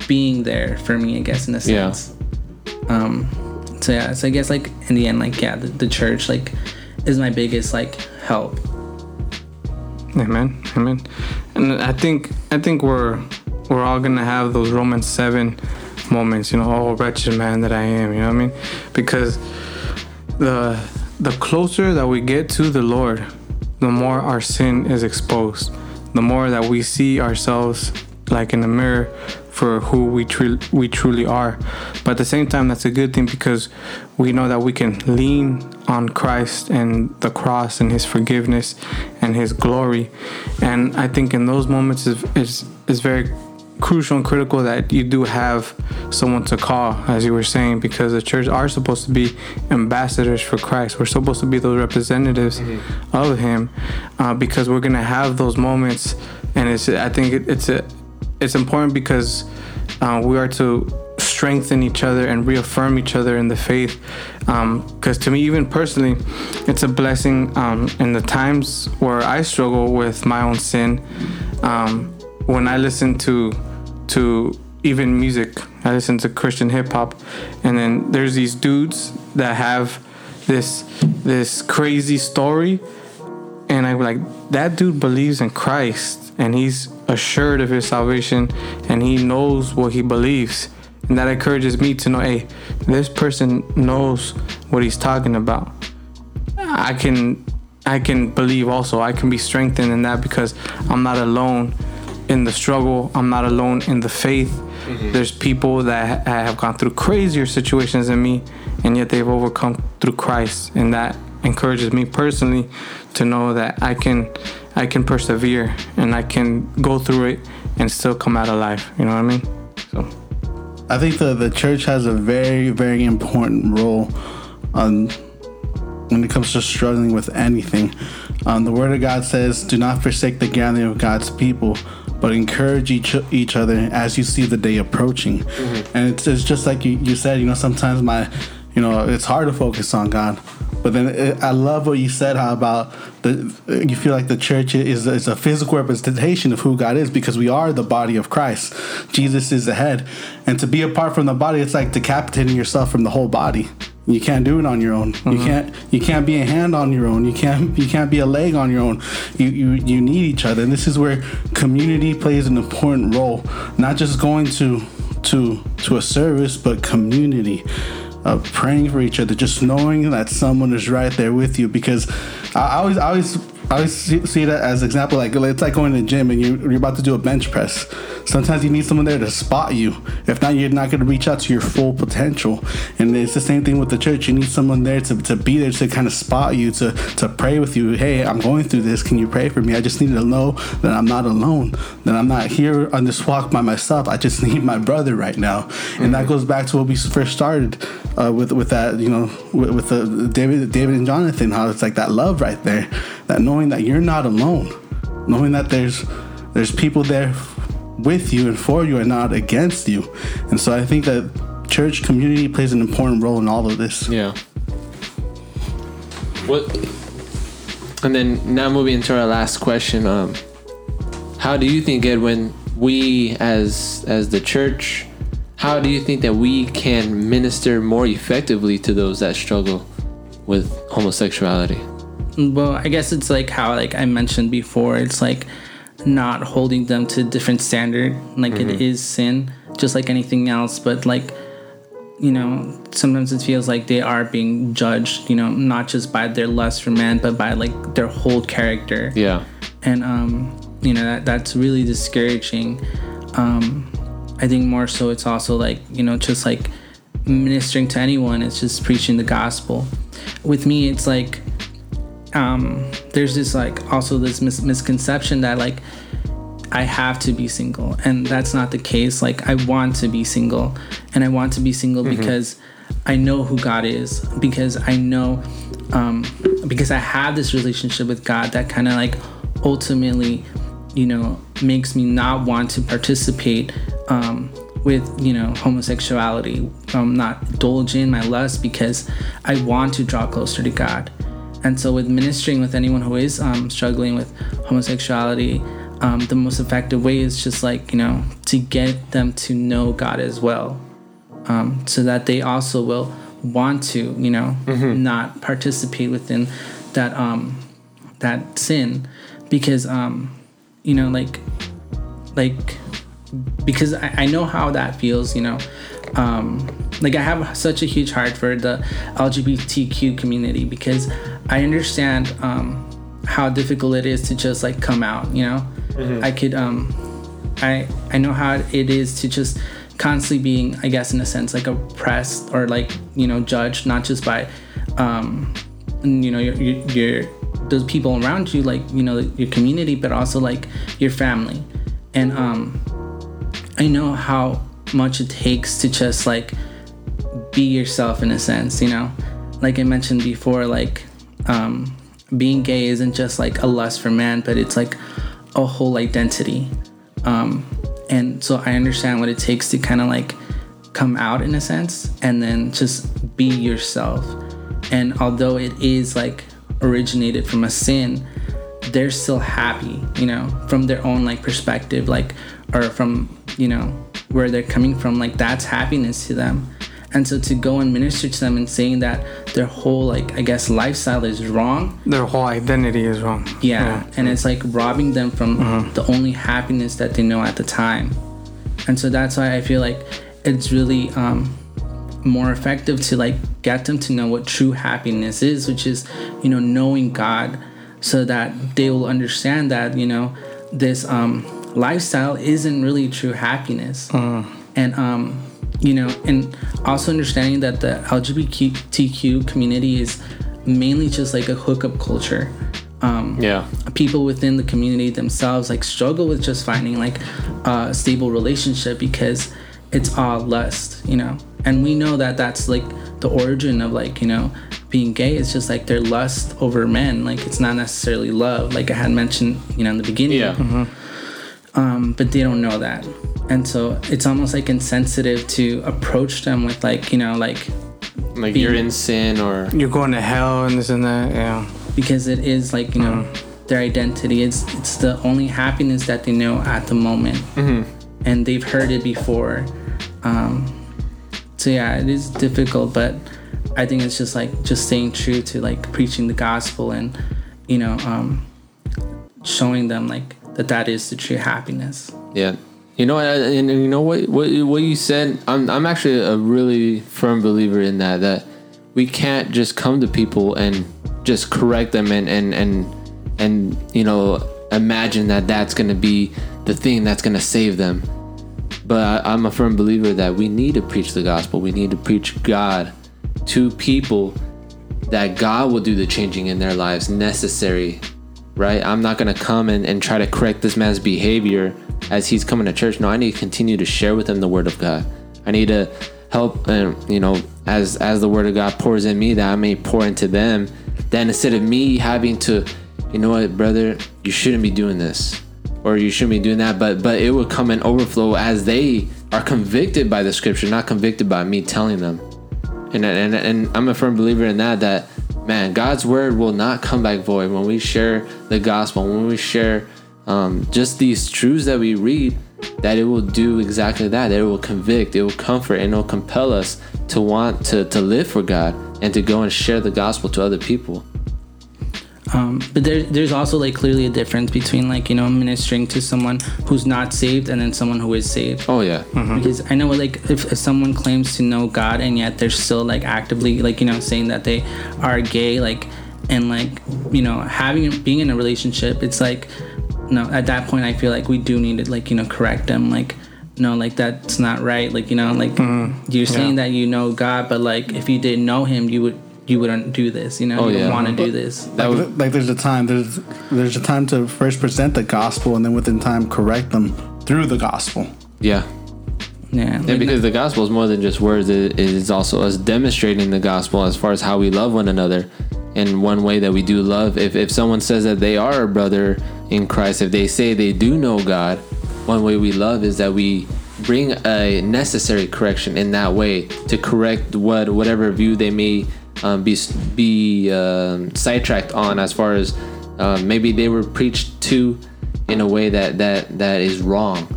being there for me i guess in a sense Yeah. um so yeah so i guess like in the end like yeah the, the church like is my biggest like help Amen. Amen. And I think I think we're we're all gonna have those Romans seven moments, you know, oh wretched man that I am, you know what I mean? Because the the closer that we get to the Lord, the more our sin is exposed. The more that we see ourselves like in the mirror for who we tru- we truly are. But at the same time, that's a good thing because we know that we can lean on Christ and the cross and His forgiveness and His glory. And I think in those moments is is is very crucial and critical that you do have someone to call, as you were saying, because the church are supposed to be ambassadors for Christ. We're supposed to be those representatives of Him, uh, because we're gonna have those moments, and it's. I think it, it's a, it's important because uh, we are to strengthen each other and reaffirm each other in the faith. Because to me, even personally, it's a blessing um, in the times where I struggle with my own sin. Um, when I listen to to even music, I listen to Christian hip hop, and then there's these dudes that have this this crazy story and I'm like, that dude believes in Christ and he's assured of his salvation and he knows what he believes. And that encourages me to know, hey, this person knows what he's talking about. I can I can believe also. I can be strengthened in that because I'm not alone in the struggle. I'm not alone in the faith. There's people that have gone through crazier situations than me, and yet they've overcome through Christ, and that encourages me personally to know that I can I can persevere and I can go through it and still come out alive. You know what I mean? So I think the the church has a very very important role on when it comes to struggling with anything. Um, the Word of God says, "Do not forsake the gathering of God's people, but encourage each each other as you see the day approaching." Mm-hmm. And it's, it's just like you, you said. You know, sometimes my, you know, it's hard to focus on God. But then it, I love what you said how about the you feel like the church is is a physical representation of who God is because we are the body of Christ. Jesus is the head, and to be apart from the body, it's like decapitating yourself from the whole body. You can't do it on your own. You mm-hmm. can't you can't be a hand on your own. You can't you can't be a leg on your own. You you you need each other, and this is where community plays an important role. Not just going to to to a service, but community of praying for each other, just knowing that someone is right there with you. Because I, I always, I always, I always see, see that as example. Like it's like going to the gym and you, you're about to do a bench press. Sometimes you need someone there to spot you. If not, you're not going to reach out to your full potential. And it's the same thing with the church. You need someone there to, to be there to kind of spot you, to to pray with you. Hey, I'm going through this. Can you pray for me? I just need to know that I'm not alone. That I'm not here on this walk by myself. I just (laughs) need my brother right now. And that goes back to what we first started uh, with with that. You know, with, with the David David and Jonathan. How it's like that love right there. That knowing that you're not alone. Knowing that there's there's people there with you and for you and not against you. And so I think that church community plays an important role in all of this. Yeah. What? And then now moving into our last question, um, how do you think, Edwin, we as as the church, how do you think that we can minister more effectively to those that struggle with homosexuality? Well, I guess it's like how like I mentioned before, it's like not holding them to a different standard. Like it is sin, just like anything else, but like you know, sometimes it feels like they are being judged, you know, not just by their lust for man, but by like their whole character. Yeah. And um, you know, that that's really discouraging. Um I think more so it's also like, you know, just like ministering to anyone, it's just preaching the gospel. With me, it's like um, there's this like also this mis- misconception that like I have to be single, and that's not the case. Like I want to be single, and I want to be single because I know who God is, because I know, um, because I have this relationship with God that kind of like ultimately, you know, makes me not want to participate um, with you know homosexuality. Um, not indulging my lust because I want to draw closer to God. And so, with ministering with anyone who is um, struggling with homosexuality, um, the most effective way is just like, you know, to get them to know God as well. Um, so that they also will want to, you know, not participate within that um, that sin, because um, you know, like, like, because I, I know how that feels, you know. Um, like I have such a huge heart for the LGBTQ community because I understand um, how difficult it is to just like come out. You know, I could um, I I know how it is to just constantly being, I guess, in a sense, like oppressed or like you know judged, not just by um, you know your your, your those people around you, like you know your community, but also like your family, and um, I know how much it takes to just like be yourself in a sense, you know. Like I mentioned before, like um, being gay isn't just like a lust for man, but it's like a whole identity. Um, and so I understand what it takes to kind of like come out in a sense and then just be yourself. And although it is like originated from a sin, they're still happy, you know, from their own like perspective, like or from, you know, where they're coming from, like that's happiness to them. And so to go and minister to them and saying that their whole like I guess lifestyle is wrong, Their whole identity is wrong. yeah, and it's like robbing them from the only happiness that they know at the time. And so that's why I feel like it's really um, more effective to like get them to know what true happiness is, which is, you know, knowing God so that they will understand that, you know, this um, lifestyle isn't really true happiness. And, um, you know, and also understanding that the LGBTQ community is mainly just like a hookup culture. Um, Yeah. people within the community themselves like struggle with just finding like a stable relationship because it's all lust you know and we know that that's like the origin of like you know being gay it's just like their lust over men like it's not necessarily love like i had mentioned you know in the beginning Yeah. Um, but they don't know that. And so it's almost like insensitive to approach them with like you know like Like you're in sin or You're going to hell and this and that. Yeah. because it is like you know their identity. It's it's the only happiness that they know at the moment. And they've heard it before. Um so yeah it is difficult but i think it's just like just staying true to like preaching the gospel and you know um showing them like that that is the true happiness Yeah. You know, and and you know what, what what you said. I'm I'm actually a really firm believer in that. That we can't just come to people and just correct them and and and and you know imagine that that's gonna be the thing that's gonna save them. But I, I'm a firm believer that we need to preach the gospel. We need to preach God to people that God will do the changing in their lives necessary right? I'm not gonna come and, and try to correct this man's behavior as he's coming to church. No, I need to continue to share with him the word of God. I need to help and you know, as as the word of God pours in me, that I may pour into them. Then instead of me having to, you know what, brother, you shouldn't be doing this. Or you shouldn't be doing that, but but it will come and overflow as they are convicted by the scripture, not convicted by me telling them and and and I'm a firm believer in that. That man, God's word will not come back void when we share the gospel. When we share um, just these truths that we read, that it will do exactly that. That it will convict, it will comfort, and it will compel us to want to to live for God and to go and share the gospel to other people. Um but there there's also like clearly a difference between like you know ministering to someone who's not saved and then someone who is saved. Oh yeah, because I know like if, if someone claims to know God and yet they're still like actively like you know saying that they are gay like and like you know having being in a relationship it's like no at that point I feel like we do need to like you know correct them like no like that's not right like you know like you're saying that you know God but like if you didn't know him you would you wouldn't do this you know Oh, you yeah. don't want to do this that like, was like there's a time there's there's a time to first present the gospel and then within time correct them through the gospel. yeah. yeah Yeah, because the gospel is more than just words. It it is also us demonstrating the gospel as far as how we love one another. And one way that we do love, if, if someone says that they are a brother in Christ, if they say they do know God, one way we love is that we bring a necessary correction in that way to correct what whatever view they may um, be be um, sidetracked on as far as um, maybe they were preached to in a way that that that is wrong.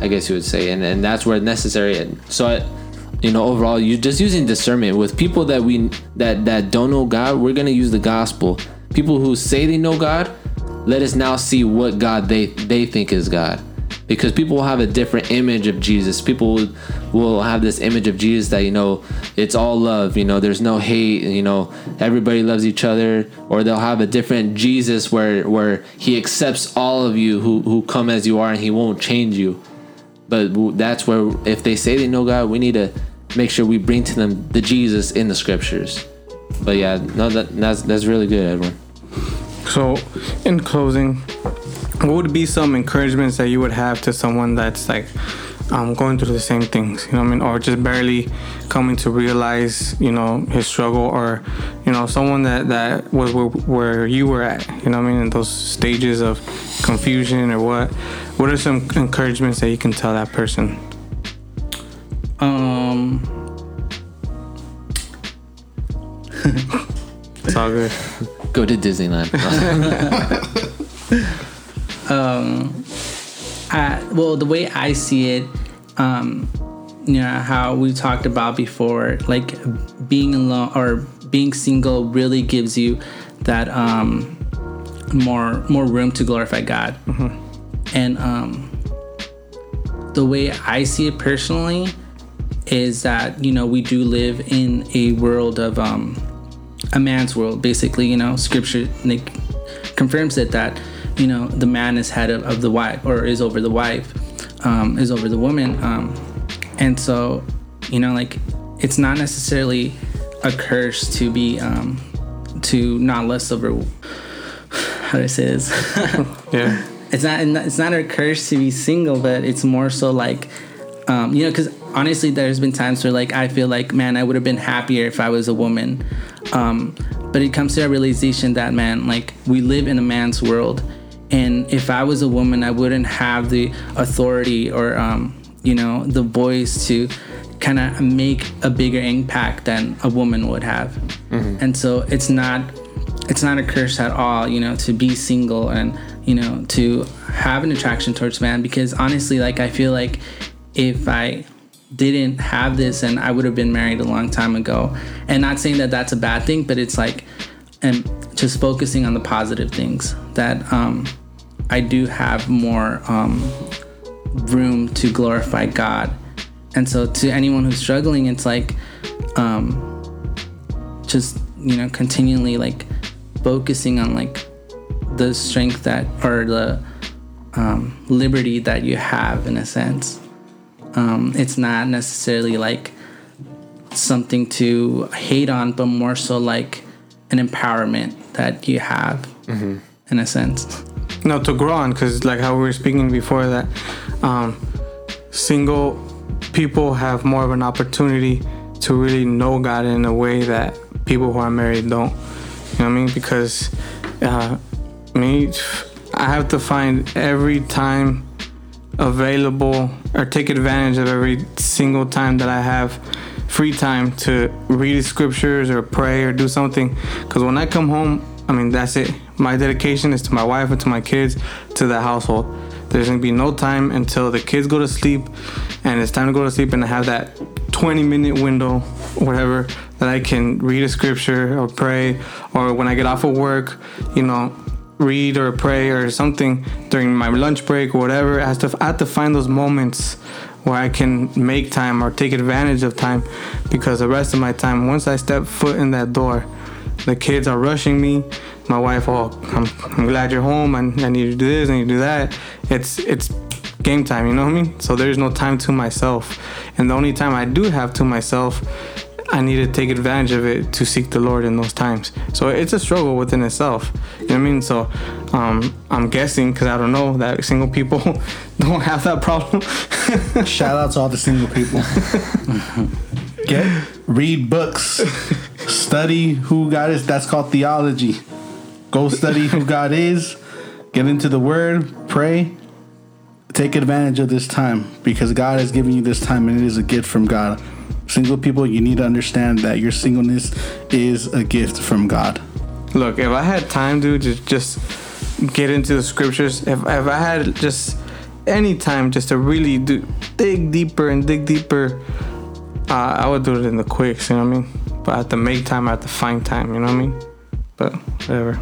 I guess you would say, and and that's where necessary. So, I, you know, overall, you're just using discernment with people that we that that don't know God. We're gonna use the gospel. People who say they know God, let us now see what God they they think is God, because people will have a different image of Jesus. People will, will have this image of Jesus that you know it's all love. You know, there's no hate. You know, everybody loves each other, or they'll have a different Jesus where where He accepts all of you who who come as you are, and He won't change you but that's where if they say they know god we need to make sure we bring to them the jesus in the scriptures but yeah no that that's that's really good edwin So, in closing, what would be some encouragements that you would have to someone that's like um, going through the same things, you know what I mean, or just barely coming to realize, you know, his struggle, or you know, someone that that was where, where you were at, you know what I mean, in those stages of confusion or what? What are some encouragements that you can tell that person? Um, It's all good. Go to Disneyland. (laughs) (laughs) I, well, the way I see it, um, you know, how we talked about before, like being alone or being single really gives you that um, more more room to glorify God. And um, the way I see it personally is that you know we do live in a world of um, a man's world, basically. You know, Scripture like confirms it that you know the man is head of, of the wife or is over the wife, um, is over the woman, um, and so you know like it's not necessarily a curse to be um, to not lust over. (sighs) How do I say this? (laughs) Yeah. it's not it's not a curse to be single, but it's more so like um, you know, because honestly, there's been times where like I feel like man, I would have been happier if I was a woman. Um, but it comes to a realization that man, like we live in a man's world, and if I was a woman, I wouldn't have the authority or um, you know the voice to kind of make a bigger impact than a woman would have. And so it's not it's not a curse at all, you know, to be single and you know to have an attraction towards man because honestly, like I feel like if I didn't have this and I would have been married a long time ago. And not saying that that's a bad thing, but it's like and just focusing on the positive things that um I do have more um room to glorify God. And so to anyone who's struggling, it's like um just you know continually like focusing on like the strength that or the um, liberty that you have in a sense um, it's not necessarily like something to hate on but more so like an empowerment that you have in a sense No, to grow on, because like how we were speaking before that, um, single people have more of an opportunity to really know God in a way that people who are married don't. You know what I mean? Because uh, me, I have to find every time available or take advantage of every single time that I have free time to read scriptures or pray or do something. Because when I come home, I mean, that's it. My dedication is to my wife and to my kids, to the household. There's gonna be no time until the kids go to sleep and it's time to go to sleep and I have that 20 minute window, whatever, that I can read a scripture or pray, or when I get off of work, you know, read or pray or something during my lunch break or whatever. I have to, I have to find those moments where I can make time or take advantage of time because the rest of my time, once I step foot in that door, the kids are rushing me. My wife, oh, I'm, I'm glad you're home. and I need to do this and you do that. It's it's game time, you know what I mean? So there's no time to myself, and the only time I do have to myself, I need to take advantage of it to seek the Lord in those times. So it's a struggle within itself. You know what I mean? So um, I'm guessing because I don't know that single people (laughs) don't have that problem. (laughs) Shout out to all the single people. (laughs) Get read books. Study who God is. That's called theology. Go study who God is. Get into the word, pray. Take advantage of this time because God has given you this time and it is a gift from God. Single people, you need to understand that your singleness is a gift from God. Look, if I had time, dude, to just get into the scriptures, if, if I had just any time just to really do dig deeper and dig deeper, uh, I would do it in the quicks, you know what I mean? But I have to make time, I have to find time, you know what I mean? But whatever.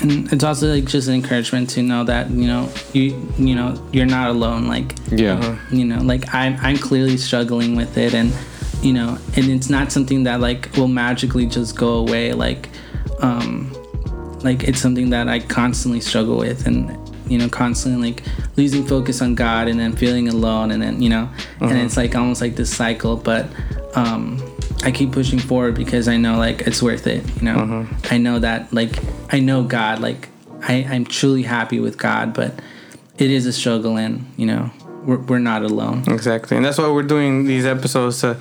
and it's also like just an encouragement to know that you know you you know you're not alone like yeah. you know like i'm i'm clearly struggling with it and you know and it's not something that like will magically just go away like um like it's something that i constantly struggle with and you know constantly like losing focus on god and then feeling alone and then you know and it's like almost like this cycle but um i keep pushing forward because i know like it's worth it you know? I know that like i know god like I, i'm truly happy with god but it is a struggle and you know we're, we're not alone Exactly. And that's why we're doing these episodes to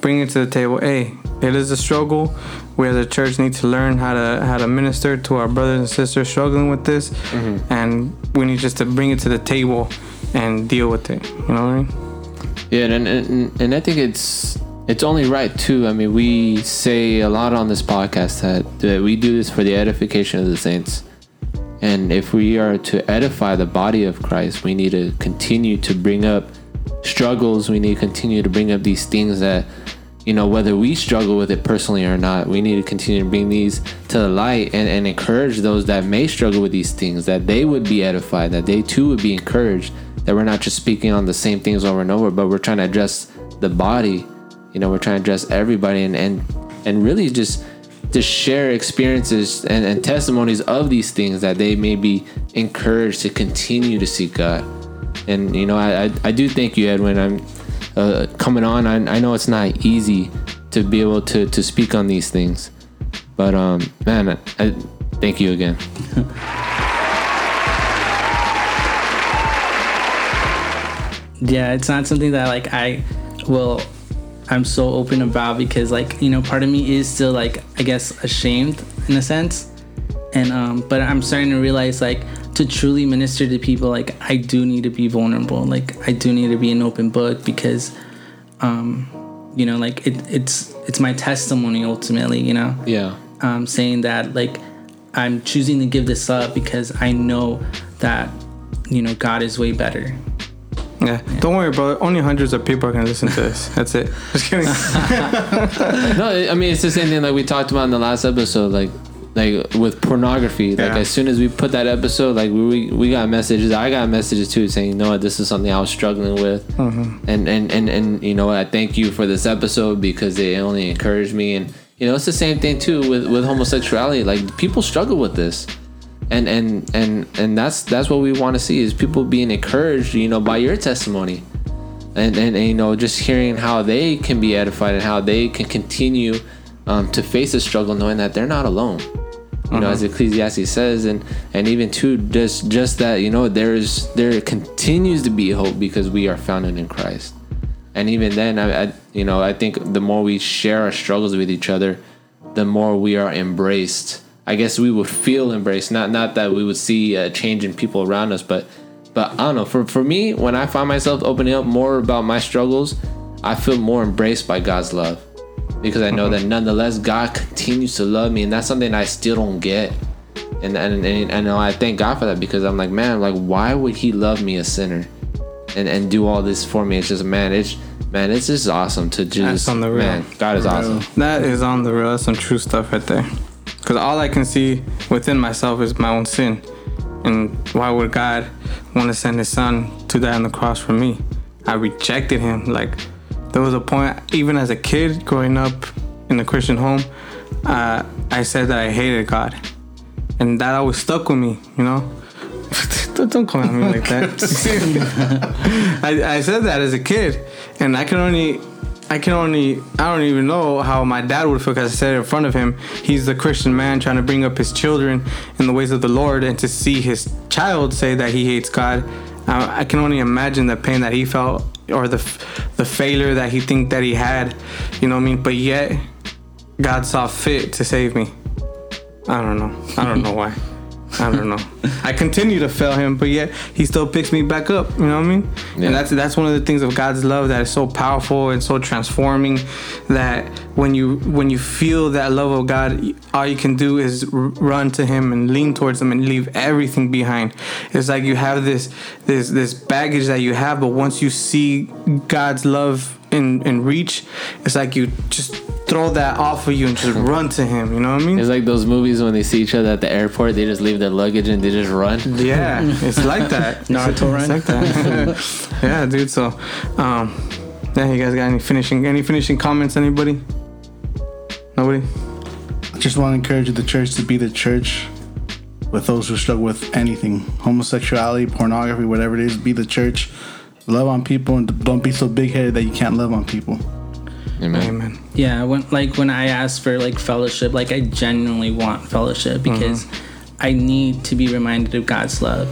bring it to the table. Hey, it is a struggle. We as a church need to learn how to how to minister to our brothers and sisters struggling with this. Mm-hmm. And we need just to bring it to the table and deal with it. You know what I mean? Yeah, and, and and I think it's it's only right too. I mean, we say a lot on this podcast that, that we do this for the edification of the saints. And if we are to edify the body of Christ, we need to continue to bring up struggles. We need to continue to bring up these things that, you know, whether we struggle with it personally or not, we need to continue to bring these to the light and, and encourage those that may struggle with these things, that they would be edified, that they too would be encouraged, that we're not just speaking on the same things over and over, but we're trying to address the body. You know, we're trying to address everybody and and, and really just to share experiences and, and testimonies of these things that they may be encouraged to continue to seek God. And you know, I I, I do thank you, Edwin. I'm uh, coming on. I, I know it's not easy to be able to to speak on these things, but um, man, I, I thank you again. (laughs) yeah it's not something that like i will i'm so open about because like you know part of me is still like i guess ashamed in a sense and um but i'm starting to realize like to truly minister to people like i do need to be vulnerable like i do need to be an open book because um you know like it, it's it's my testimony ultimately you know Yeah. um, saying that like I'm choosing to give this up because I know that you know God is way better. Yeah. Don't worry, bro. Only hundreds of people are gonna listen to this. That's it. (laughs) Just kidding. (laughs) no, I mean it's the same thing like we talked about in the last episode, like like with pornography. Like Yeah. as soon as we put that episode, like we we got messages. I got messages too saying, you know what, this is something I was struggling with, Mm-hmm. and and and and you know what, I thank you for this episode because it only encouraged me. And you know it's the same thing too with with homosexuality. Like people struggle with this. And, and and and that's that's what we want to see is people being encouraged you know by your testimony. And, and, and you know just hearing how they can be edified and how they can continue um, to face a struggle knowing that they're not alone. You know as ecclesiastes says and and even too just just that you know there's there continues to be hope because we are founded in christ. And even then I, I you know i think the more we share our struggles with each other the more we are embraced i guess we would feel embraced not not that we would see a change in people around us but but i don't know for for me when i find myself opening up more about my struggles i feel more embraced by god's love because i know mm-hmm. that nonetheless god continues to love me and that's something i still don't get and and, and I know I thank God for that because I'm like, man, like why would he love me a sinner and and do all this for me? It's just man, it's man, it's just awesome to just That's on the real. man, God is awesome. That is on the real. That's some true stuff right there. Because all I can see within myself is my own sin. And why would God want to send his son to die on the cross for me? I rejected him. Like, there was a point, even as a kid growing up in a Christian home, uh, I said that I hated God. And that always stuck with me, you know? (laughs) don't, don't come at me like that. (laughs) I, I said that as a kid, and I can only, I can only, I don't even know how my dad would feel because I said it in front of him. He's a Christian man trying to bring up his children in the ways of the Lord, and to see his child say that he hates God, I, I can only imagine the pain that he felt or the, the failure that he think that he had, you know what I mean? But yet, God saw fit to save me. I don't know. I don't know (laughs) why. I don't know. I continue to fail him, but yet he still picks me back up. You know what I mean? Yeah. And that's that's one of the things of God's love that is so powerful and so transforming. That when you when you feel that love of God, all you can do is run to Him and lean towards Him and leave everything behind. It's like you have this this this baggage that you have, but once you see God's love in in reach, it's like you just throw that off of you and just (laughs) run to Him. You know what I mean? It's like those movies when they see each other at the airport, they just leave their luggage and they just run. Yeah, it's like that. (laughs) Naruto it's run. like that. (laughs) yeah, dude. So, um, yeah, you guys got any finishing any finishing comments? Anybody? Nobody. I just want to encourage the church to be the church with those who struggle with anything homosexuality, pornography, whatever it is. Be the church. Love on people and don't be so big headed that you can't love on people. Amen. Amen. Yeah, when like when I ask for like fellowship, like I genuinely want fellowship mm-hmm. because I need to be reminded of God's love.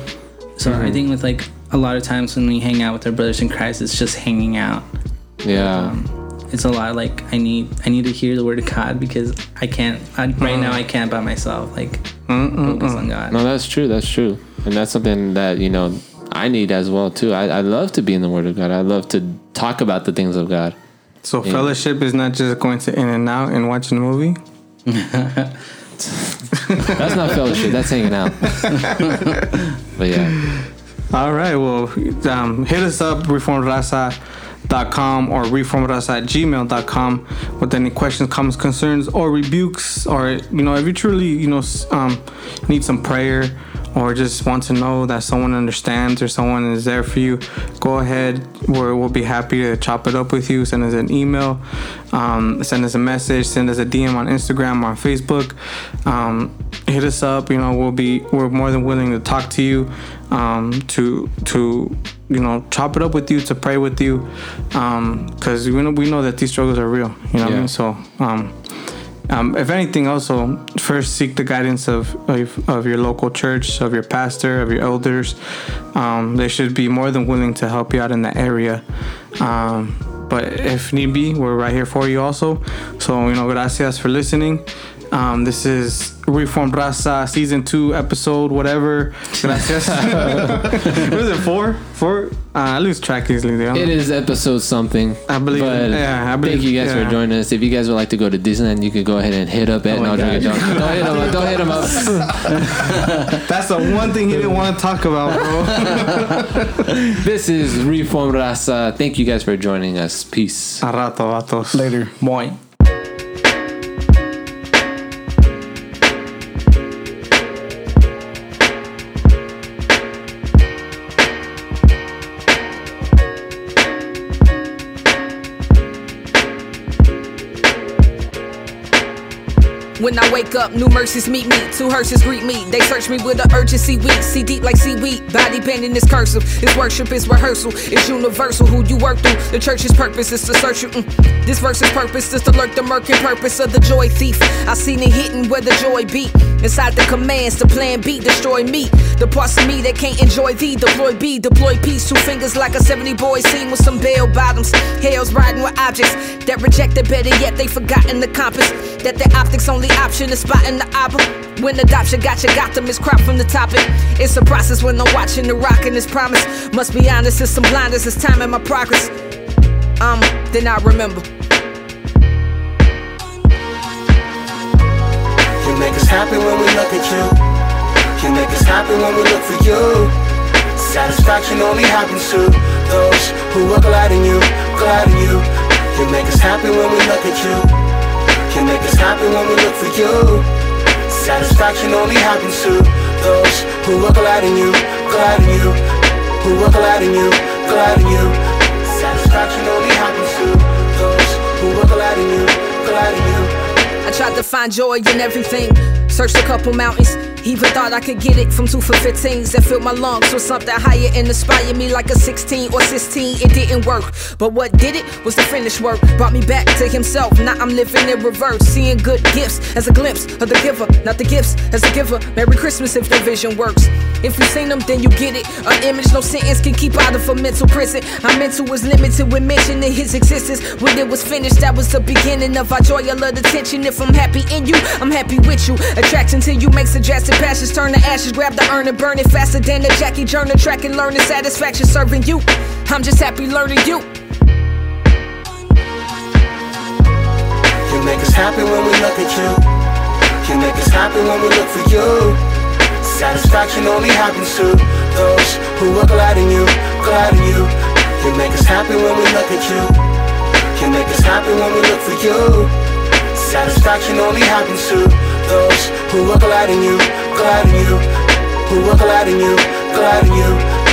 So I mm-hmm. think with like a lot of times when we hang out with our brothers in Christ, it's just hanging out. Yeah. Um, it's a lot like I need I need to hear the word of God because I can't I, right now I mm-hmm. can't by myself like focus on God. No, that's true. That's true, and that's something that you know I need as well too. I, I love to be in the Word of God. I love to talk about the things of God. So fellowship is not just going to In-N-Out and watching a movie. (laughs) That's not fellowship. That's hanging out. (laughs) but yeah, All right. Well, um, hit us up, reformraza.com or reformraza at gmail.com with any questions, comments, concerns, or rebukes. Or, you know, if you truly, you know, um, need some prayer or just want to know that someone understands or someone is there for you, go ahead. We're, we'll be happy to chop it up with you. Send us an email, um, send us a message, send us a DM on Instagram or on Facebook. Um, hit us up. You know, we'll be we're more than willing to talk to you, um, to to you know chop it up with you, to pray with you, because we know we know that these struggles are real. You know what I mean? So. Um, if anything, also first seek the guidance of, of of your local church, of your pastor, of your elders. Um, they should be more than willing to help you out in that area. Um, but if need be, we're right here for you also. So you know, gracias for listening. Um, this is Reformed Raza season two episode whatever. Gracias. (laughs) what is it? Four? Four? Uh, I lose track easily. There. it is episode something. I believe- But yeah, I believe- thank you guys yeah. for joining us. If you guys would like to go to Disneyland, you could go ahead and hit up Ed. my no, don't, God. don't, (laughs) don't hit him up. Don't hit him up. (laughs) That's the one thing he didn't want to talk about, bro. This is Reform Raza. Thank you guys for joining us. Peace. A rato, vatos. Later. Boy. When I wake up, new mercies meet me. Two hearses greet me. They search me with an urgency weak. See deep like seaweed. Body bending is cursive. It's worship, it's rehearsal. It's universal. Who you work through. The church's purpose is to search you. Mm. This verse's purpose is to lurk the murky purpose of the joy thief. I seen it hitting where the joy beat. Inside the commands, the plan B, destroy me. The parts of me that can't enjoy thee. Deploy B, deploy peace. Two fingers like a 70 boy scene with some bell bottoms. Hell's riding with objects that reject it better yet. They forgotten the compass. That their optics only option is spotting the opera. When adoption got you, got them is crop from the topic. It's a process when I'm watching the rock and promise. Must be honest, it's some blindness, it's time in my progress. Um, then I remember. You make us happy when we look at you. You make us happy when we look for you. Satisfaction only happens to those who are glad in you, glad in you. You make us happy when we look at you. You make us happy when we look for you. Satisfaction only happens to those who are glad in you, glad in you. Who are glad in you, glad in you. Satisfaction only happens to those who are glad in you, glad in you. I tried to find joy in everything. Searched a couple mountains. Even thought I could get it from two for 15s that filled my lungs with something higher and inspired me like a 16 or 16. It didn't work, but what did it was the finished work. Brought me back to himself. Now I'm living in reverse, seeing good gifts as a glimpse of the giver, not the gifts as a giver. Merry Christmas if the vision works. If you seen them, then you get it. An image, no sentence can keep out of a mental prison. My mental was limited when mentioning his existence. When it was finished, that was the beginning of our joy. I love the tension. If I'm happy in you, I'm happy with you. Attraction to you makes suggested passions turn to ashes. Grab the urn and burn it faster than the Jackie Journal track and learning satisfaction serving you. I'm just happy learning you. You make us happy when we look at you. You make us happy when we look for you. Satisfaction only happens to those who are glad in you, glad in you. You make us happy when we look at you. You make us happy when we look for you. Satisfaction only happens to those who are glad in you, glad in you. Who are glad in you, in you.